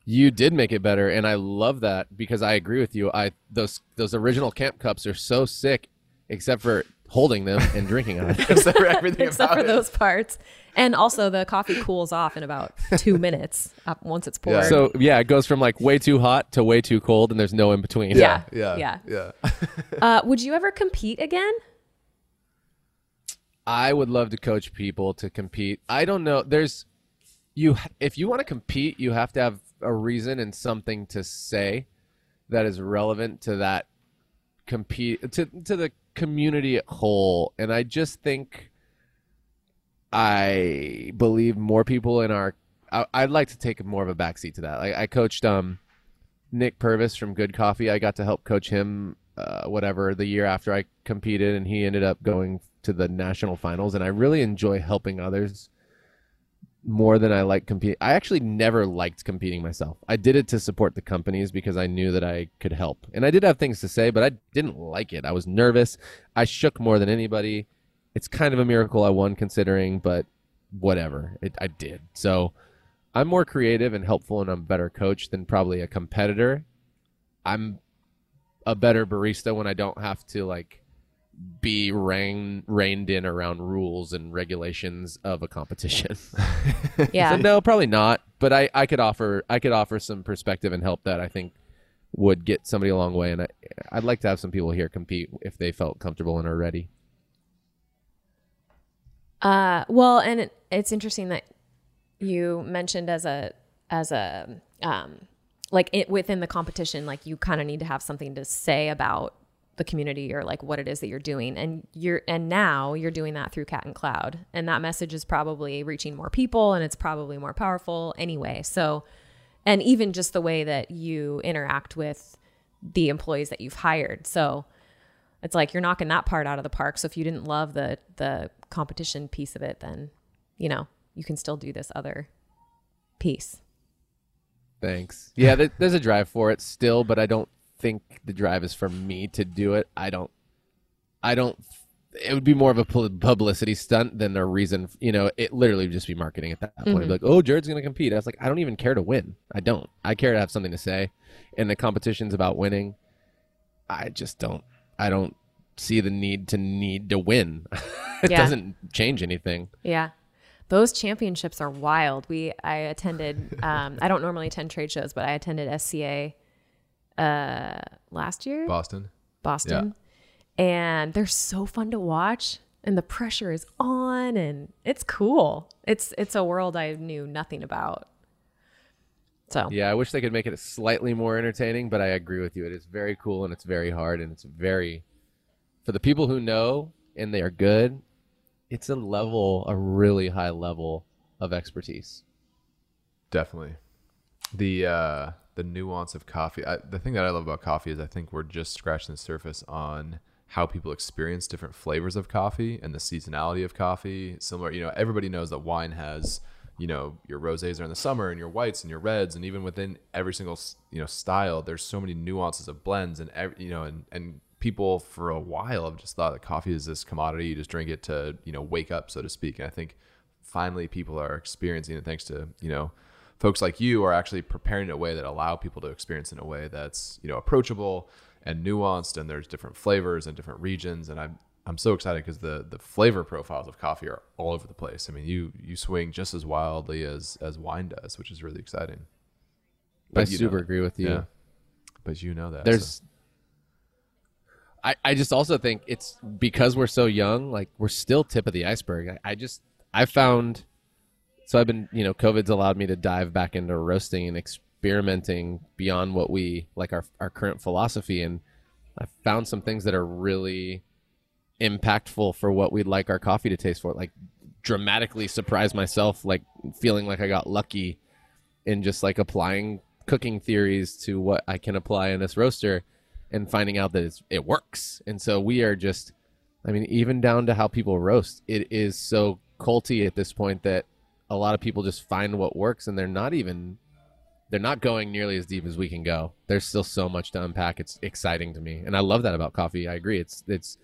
Speaker 3: You did make it better, and I love that because I agree with you. I those those original camp cups are so sick, except for holding them and drinking out of them.
Speaker 1: Except for everything
Speaker 2: Except
Speaker 1: about
Speaker 2: for
Speaker 1: it.
Speaker 2: those parts. And also, the coffee cools off in about two minutes uh, once it's poured.
Speaker 1: Yeah.
Speaker 3: So yeah, it goes from like way too hot to way too cold, and there's no in between.
Speaker 2: Yeah.
Speaker 1: yeah,
Speaker 2: Yeah.
Speaker 1: yeah.
Speaker 2: uh, would you ever compete again?
Speaker 3: I would love to coach people to compete. I don't know. There's you if you want to compete, you have to have a reason and something to say that is relevant to that compete to to the community whole, and I just think I believe more people in our. I, I'd like to take more of a backseat to that. Like I coached um Nick Purvis from Good Coffee. I got to help coach him, uh, whatever, the year after I competed, and he ended up going to the national finals. And I really enjoy helping others more than I like competing. I actually never liked competing myself. I did it to support the companies because I knew that I could help. And I did have things to say, but I didn't like it. I was nervous. I shook more than anybody. It's kind of a miracle I won considering, but whatever. It, I did. So I'm more creative and helpful and I'm a better coach than probably a competitor. I'm a better barista when I don't have to like be rein, reined in around rules and regulations of a competition.
Speaker 2: Yeah.
Speaker 3: so no, probably not. But I, I could offer I could offer some perspective and help that I think would get somebody a long way. And I, I'd like to have some people here compete if they felt comfortable and are ready.
Speaker 2: Uh, well, and it, it's interesting that you mentioned as a as a um, like it within the competition, like you kind of need to have something to say about the community or like what it is that you're doing, and you're and now you're doing that through Cat and Cloud, and that message is probably reaching more people, and it's probably more powerful anyway. So, and even just the way that you interact with the employees that you've hired, so it's like you're knocking that part out of the park. So if you didn't love the the competition piece of it, then you know you can still do this other piece.
Speaker 3: Thanks. Yeah, there, there's a drive for it still, but I don't think the drive is for me to do it. I don't. I don't. It would be more of a publicity stunt than a reason. You know, it literally would just be marketing at that point. Be mm-hmm. Like, oh, Jared's going to compete. I was like, I don't even care to win. I don't. I care to have something to say, and the competition's about winning. I just don't. I don't see the need to need to win. it
Speaker 2: Yeah.
Speaker 3: doesn't change anything.
Speaker 2: Yeah. Those championships are wild. We I attended um, I don't normally attend trade shows, but I attended SCA uh, last year,
Speaker 1: Boston.
Speaker 2: Boston. Yeah. And they're so fun to watch and the pressure is on and it's cool. It's it's a world I knew nothing about. So,
Speaker 3: Yeah, I wish they could make it slightly more entertaining, but I agree with you. It is very cool and it's very hard and it's very for the people who know and they are good, it's a level, a really high level of expertise.
Speaker 1: Definitely. The uh, the nuance of coffee. I, the thing that I love about coffee is I think we're just scratching the surface on how people experience different flavors of coffee and the seasonality of coffee. Similar, you know, everybody knows that wine has, you know, your rosés are in the summer and your whites and your reds, and even within every single you know style, there's so many nuances of blends and every, you know, and and people for a while have just thought that coffee is this commodity you just drink it to you know wake up so to speak. And I think finally people are experiencing it thanks to you know folks like you are actually preparing in a way that allow people to experience in a way that's you know approachable and nuanced and there's different flavors and different regions and i'm i'm so excited because the the flavor profiles of coffee are all over the place i mean you you swing just as wildly as as wine does which is really exciting
Speaker 3: I
Speaker 1: But know
Speaker 3: super agree with you.
Speaker 1: yeah but you know that
Speaker 3: There's
Speaker 1: so.
Speaker 3: I, I just also think it's because we're so young, like we're still tip of the iceberg. I, I just I found so I've been you know COVID's allowed me to dive back into roasting and experimenting beyond what we like our our current philosophy, and I found some things that are really impactful for what we'd like our coffee to taste for. Like dramatically surprise myself, like feeling like I got lucky in just like applying cooking theories to what I can apply in this roaster and finding out that it works. And so we are just, I mean, even down to how people roast, it is so culty at this point that a lot of people just find what works and they're not even, they're not going nearly as deep as we can go. There's still so much to unpack. It's exciting to me. And I love that about coffee. I agree. It's, it's,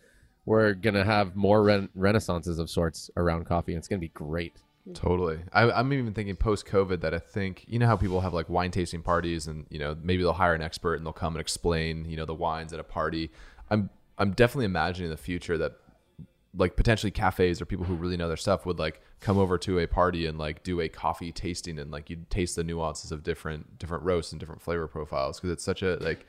Speaker 3: we're to have more ren- renaissances of sorts around coffee and it's to be great. Mm-hmm.
Speaker 1: Totally. I, I'm even thinking post COVID that I think, you know, how people have like wine tasting parties and, you know, maybe they'll hire an expert and they'll come and explain, you know, the wines at a party. I'm, I'm definitely imagining the future that like potentially cafes or people who really know their stuff would like come over to a party and like do a coffee tasting and like you'd taste the nuances of different, different roasts and different flavor profiles. Cause it's such a, like,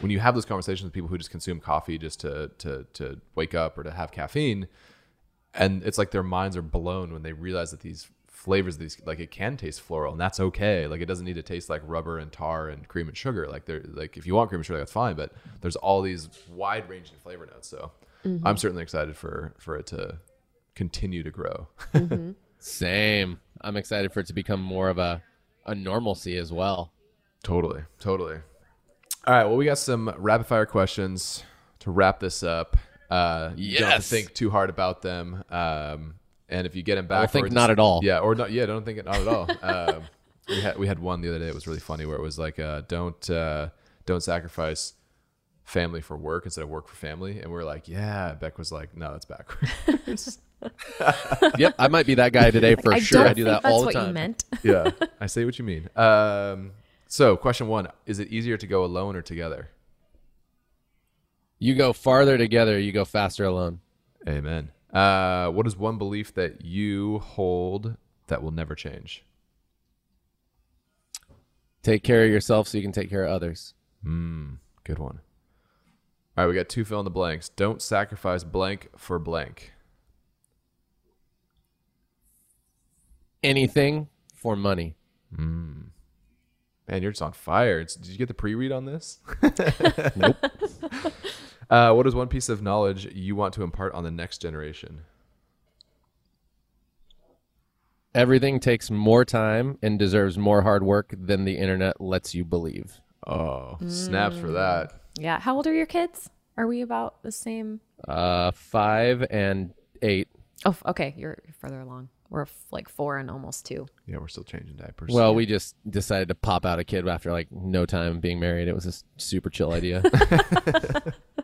Speaker 1: when you have those conversations with people who just consume coffee just to, to, to wake up or to have caffeine, and it's like their minds are blown when they realize that these flavors these like it can taste floral and that's okay like it doesn't need to taste like rubber and tar and cream and sugar like they're like if you want cream and sugar that's fine but there's all these wide ranging flavor notes so mm-hmm. I'm certainly excited for for it to continue to grow. Mm-hmm.
Speaker 3: Same. I'm excited for it to become more of a a normalcy as well.
Speaker 1: Totally, totally. All right, well, we got some rapid fire questions to wrap this up. Uh, You don't have to think too hard about them. Um, and if you get them back, I
Speaker 3: think not at all.
Speaker 1: Yeah, or not. Yeah, don't think it not at all. um, we had we had one the other day. It was really funny where it was like, uh, don't uh, don't sacrifice family for work instead of work for family. And we are like, yeah. Beck was like, no, that's backwards.
Speaker 3: yep, I might be that guy today for
Speaker 2: I
Speaker 3: sure. I do that all the
Speaker 2: what
Speaker 3: time.
Speaker 2: you meant.
Speaker 1: yeah, I say what you mean. Um, so, question one: Is it easier to go alone or together?
Speaker 3: You go farther together, you go faster alone.
Speaker 1: Amen. Uh, what is one belief that you hold that will never change?
Speaker 3: Take care of yourself so you can take care of others.
Speaker 1: Good one. All right, we got two fill in the blanks. Don't sacrifice blank for blank.
Speaker 3: Anything for money.
Speaker 1: Man, you're just on fire. It's, did you get the pre-read on this?
Speaker 3: Nope.
Speaker 1: Uh, what is one piece of knowledge you want to impart on the next generation?
Speaker 3: Everything takes more time and deserves more hard work than the internet lets you believe.
Speaker 1: Oh, snaps for that.
Speaker 2: Yeah. How old are your kids? Are we about the same?
Speaker 3: Uh, five and eight.
Speaker 2: Oh, okay. You're you're further along. We're f- like four and almost two.
Speaker 1: Yeah, we're still changing diapers.
Speaker 3: Well, we just decided to pop out a kid after like no time being married. It was a s- super chill idea.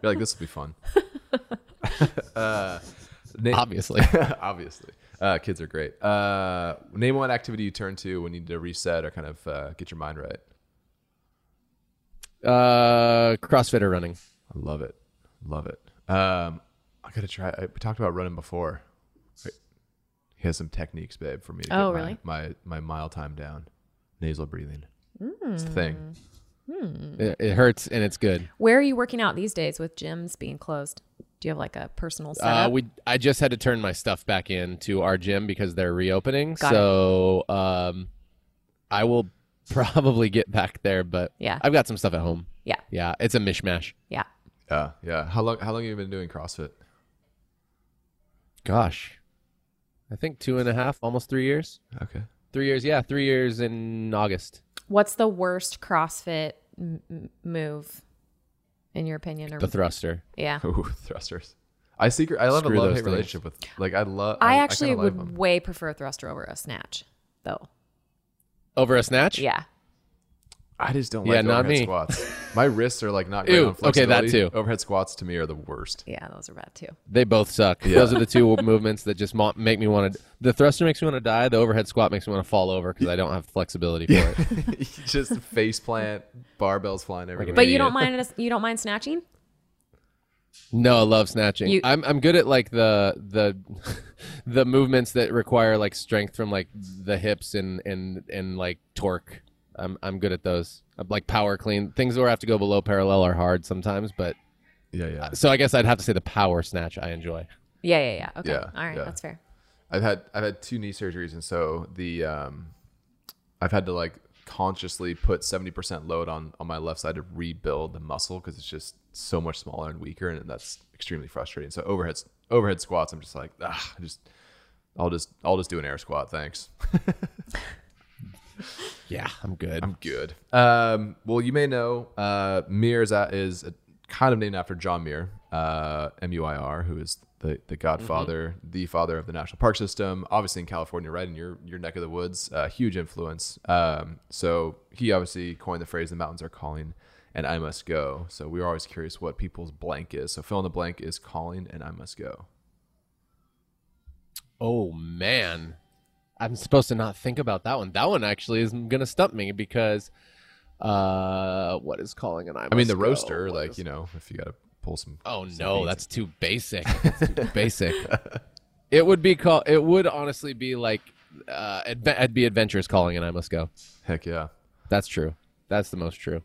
Speaker 1: You're like, this will be fun. uh, na-
Speaker 3: Obviously.
Speaker 1: obviously, uh, kids are great. Uh, name one activity you turn to when you need to reset or kind of uh, get your mind right.
Speaker 3: Uh, CrossFit or running.
Speaker 1: I love it, love it. Um, I gotta try. I, we talked about running before. Wait, he has some techniques, babe, for me to
Speaker 2: Oh,
Speaker 1: get
Speaker 2: really?
Speaker 1: my, my my mile time down. Nasal breathing. It's the thing.
Speaker 3: It, it hurts and it's good.
Speaker 2: Where are you working out these days with gyms being closed? Do you have like a personal setup?
Speaker 3: Uh, we I just had to turn my stuff back into our gym because they're reopening.
Speaker 2: Got
Speaker 3: so um, I will probably get back there, but
Speaker 2: Yeah.
Speaker 3: I've got some stuff at home.
Speaker 2: yeah.
Speaker 3: Yeah, it's a mishmash.
Speaker 2: Yeah.
Speaker 1: Yeah, yeah. How long? How long have you been doing CrossFit?
Speaker 3: Gosh, I think two and a half, almost three years.
Speaker 1: Okay.
Speaker 3: Three years, yeah, three years in August.
Speaker 2: What's the worst CrossFit m- m- move, in your opinion? Or
Speaker 3: The thruster.
Speaker 2: yeah,
Speaker 1: Ooh, thrusters. I secret. I love
Speaker 3: Screw
Speaker 1: a love hate relationship with. Like I love.
Speaker 2: I actually
Speaker 1: kinda
Speaker 2: would way prefer a thruster over a snatch, though.
Speaker 3: Over a snatch?
Speaker 2: Yeah,
Speaker 1: I just don't
Speaker 3: Yeah,
Speaker 1: like
Speaker 3: not
Speaker 1: overhead
Speaker 3: me.
Speaker 1: squats. My wrists are like not great
Speaker 3: Ew,
Speaker 1: on
Speaker 3: okay, that
Speaker 1: flexibility.
Speaker 3: too.
Speaker 1: Overhead squats to me are the worst.
Speaker 2: yeah, those are bad too.
Speaker 3: They both suck. Those are the two movements that just mo- make me want to. The thruster makes me want to die. The overhead squat makes me want to fall over because I don't have flexibility for it.
Speaker 1: just face plant, barbells flying everywhere.
Speaker 2: But you don't mind it- you don't mind snatching?
Speaker 3: No, I love snatching.
Speaker 2: You-
Speaker 3: I'm I'm good at like the the the movements that require like strength from like the hips and and and like torque. I'm I'm good at those. I'm like power clean things where I have to go below parallel are hard sometimes, but
Speaker 1: yeah, yeah.
Speaker 3: so I guess I'd have to say the power snatch I enjoy.
Speaker 2: Yeah, yeah, yeah. Okay,
Speaker 1: Yeah,
Speaker 2: all right,
Speaker 1: yeah.
Speaker 2: that's fair.
Speaker 1: I've had I've had two knee surgeries, and so the um, I've had to like consciously put seventy percent load on on my left side to rebuild the muscle because it's just so much smaller and weaker, and that's extremely frustrating. So overhead overhead squats, I'm just like, ah, I just I'll just I'll just do an air squat, thanks.
Speaker 3: Yeah, I'm good.
Speaker 1: I'm good. Um, well, you may know uh, MiiR is, at, is kind of named after John Muir, uh, M-U-I-R, who is the, the godfather, the father of the national park system. Obviously in California, right in your your neck of the woods, uh, huge influence. Um, so he obviously coined the phrase "the mountains are calling." And I must go. So we were always curious what people's blank is. So fill in the blank is calling, and I must go.
Speaker 3: Oh man, I'm supposed to not think about that one. That one actually is gonna stump me because uh, what is calling an I? Must be?
Speaker 1: I mean, the
Speaker 3: go?
Speaker 1: roaster,
Speaker 3: What
Speaker 1: like
Speaker 3: is-
Speaker 1: you know, if you got to pull some.
Speaker 3: Oh
Speaker 1: some
Speaker 3: no, that's too basic. That's too basic. It would be called. It would honestly be like, uh, adve- it'd be adventures calling, and I must go.
Speaker 1: heck yeah.
Speaker 3: That's true. That's the most true.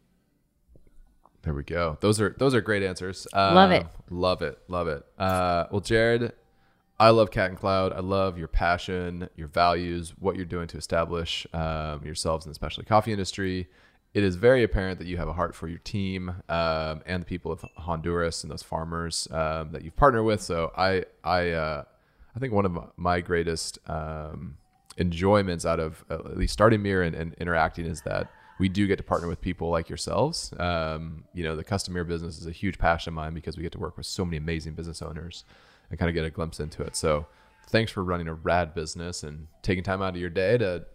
Speaker 1: There we go. Those are those are great answers. Uh,
Speaker 2: Love it.
Speaker 1: Love it. Love it. Uh, well, Jared, I love Cat and Cloud. I love your passion, your values, what you're doing to establish um, yourselves in the specialty coffee industry, it is very apparent that you have a heart for your team um, and the people of Honduras and those farmers um, that you've partnered with. So I I uh, I think one of my greatest um, enjoyments out of uh, at least starting MiiR and, and, interacting is that we do get to partner with people like yourselves. Um, you know, the custom MiiR business is a huge passion of mine because we get to work with so many amazing business owners and kind of get a glimpse into it. So thanks for running a rad business and taking time out of your day to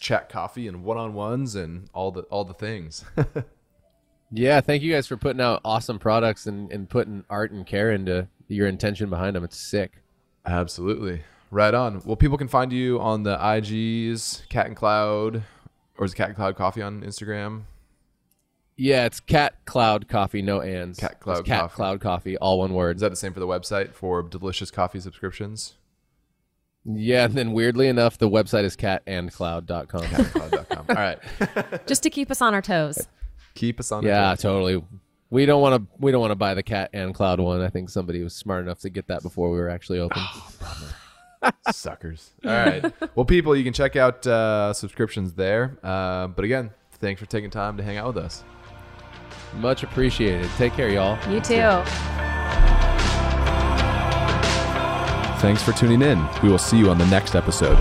Speaker 1: chat coffee and one-on-ones and all the all the things.
Speaker 3: yeah, thank you guys for putting out awesome products and, and putting art and care into your intention behind them. It's sick.
Speaker 1: Absolutely. Right on. Well, people can find you on the IGs, Cat and Cloud, or is it Cat and Cloud Coffee on Instagram?
Speaker 3: Yeah, it's Cat Cloud Coffee, no ands.
Speaker 1: Cat Cloud
Speaker 3: Cat
Speaker 1: Coffee.
Speaker 3: Cloud Coffee, all one word.
Speaker 1: Is that the same for the website for delicious coffee subscriptions?
Speaker 3: Yeah, and then weirdly enough, the website is catandcloud.com.
Speaker 1: Catandcloud.com. All right.
Speaker 2: Just to keep us on our toes.
Speaker 1: Keep us on.
Speaker 3: yeah,
Speaker 1: our toes.
Speaker 3: Yeah, totally. We don't want to. We don't want to buy the cat and cloud one. I think somebody was smart enough to get that before we were actually open.
Speaker 1: Suckers. All right. well, people, you can check out uh, subscriptions there. Uh, but again, thanks for taking time to hang out with us.
Speaker 3: Much appreciated. Take care, y'all.
Speaker 2: You too.
Speaker 1: Thanks for tuning in. We will see you on the next episode.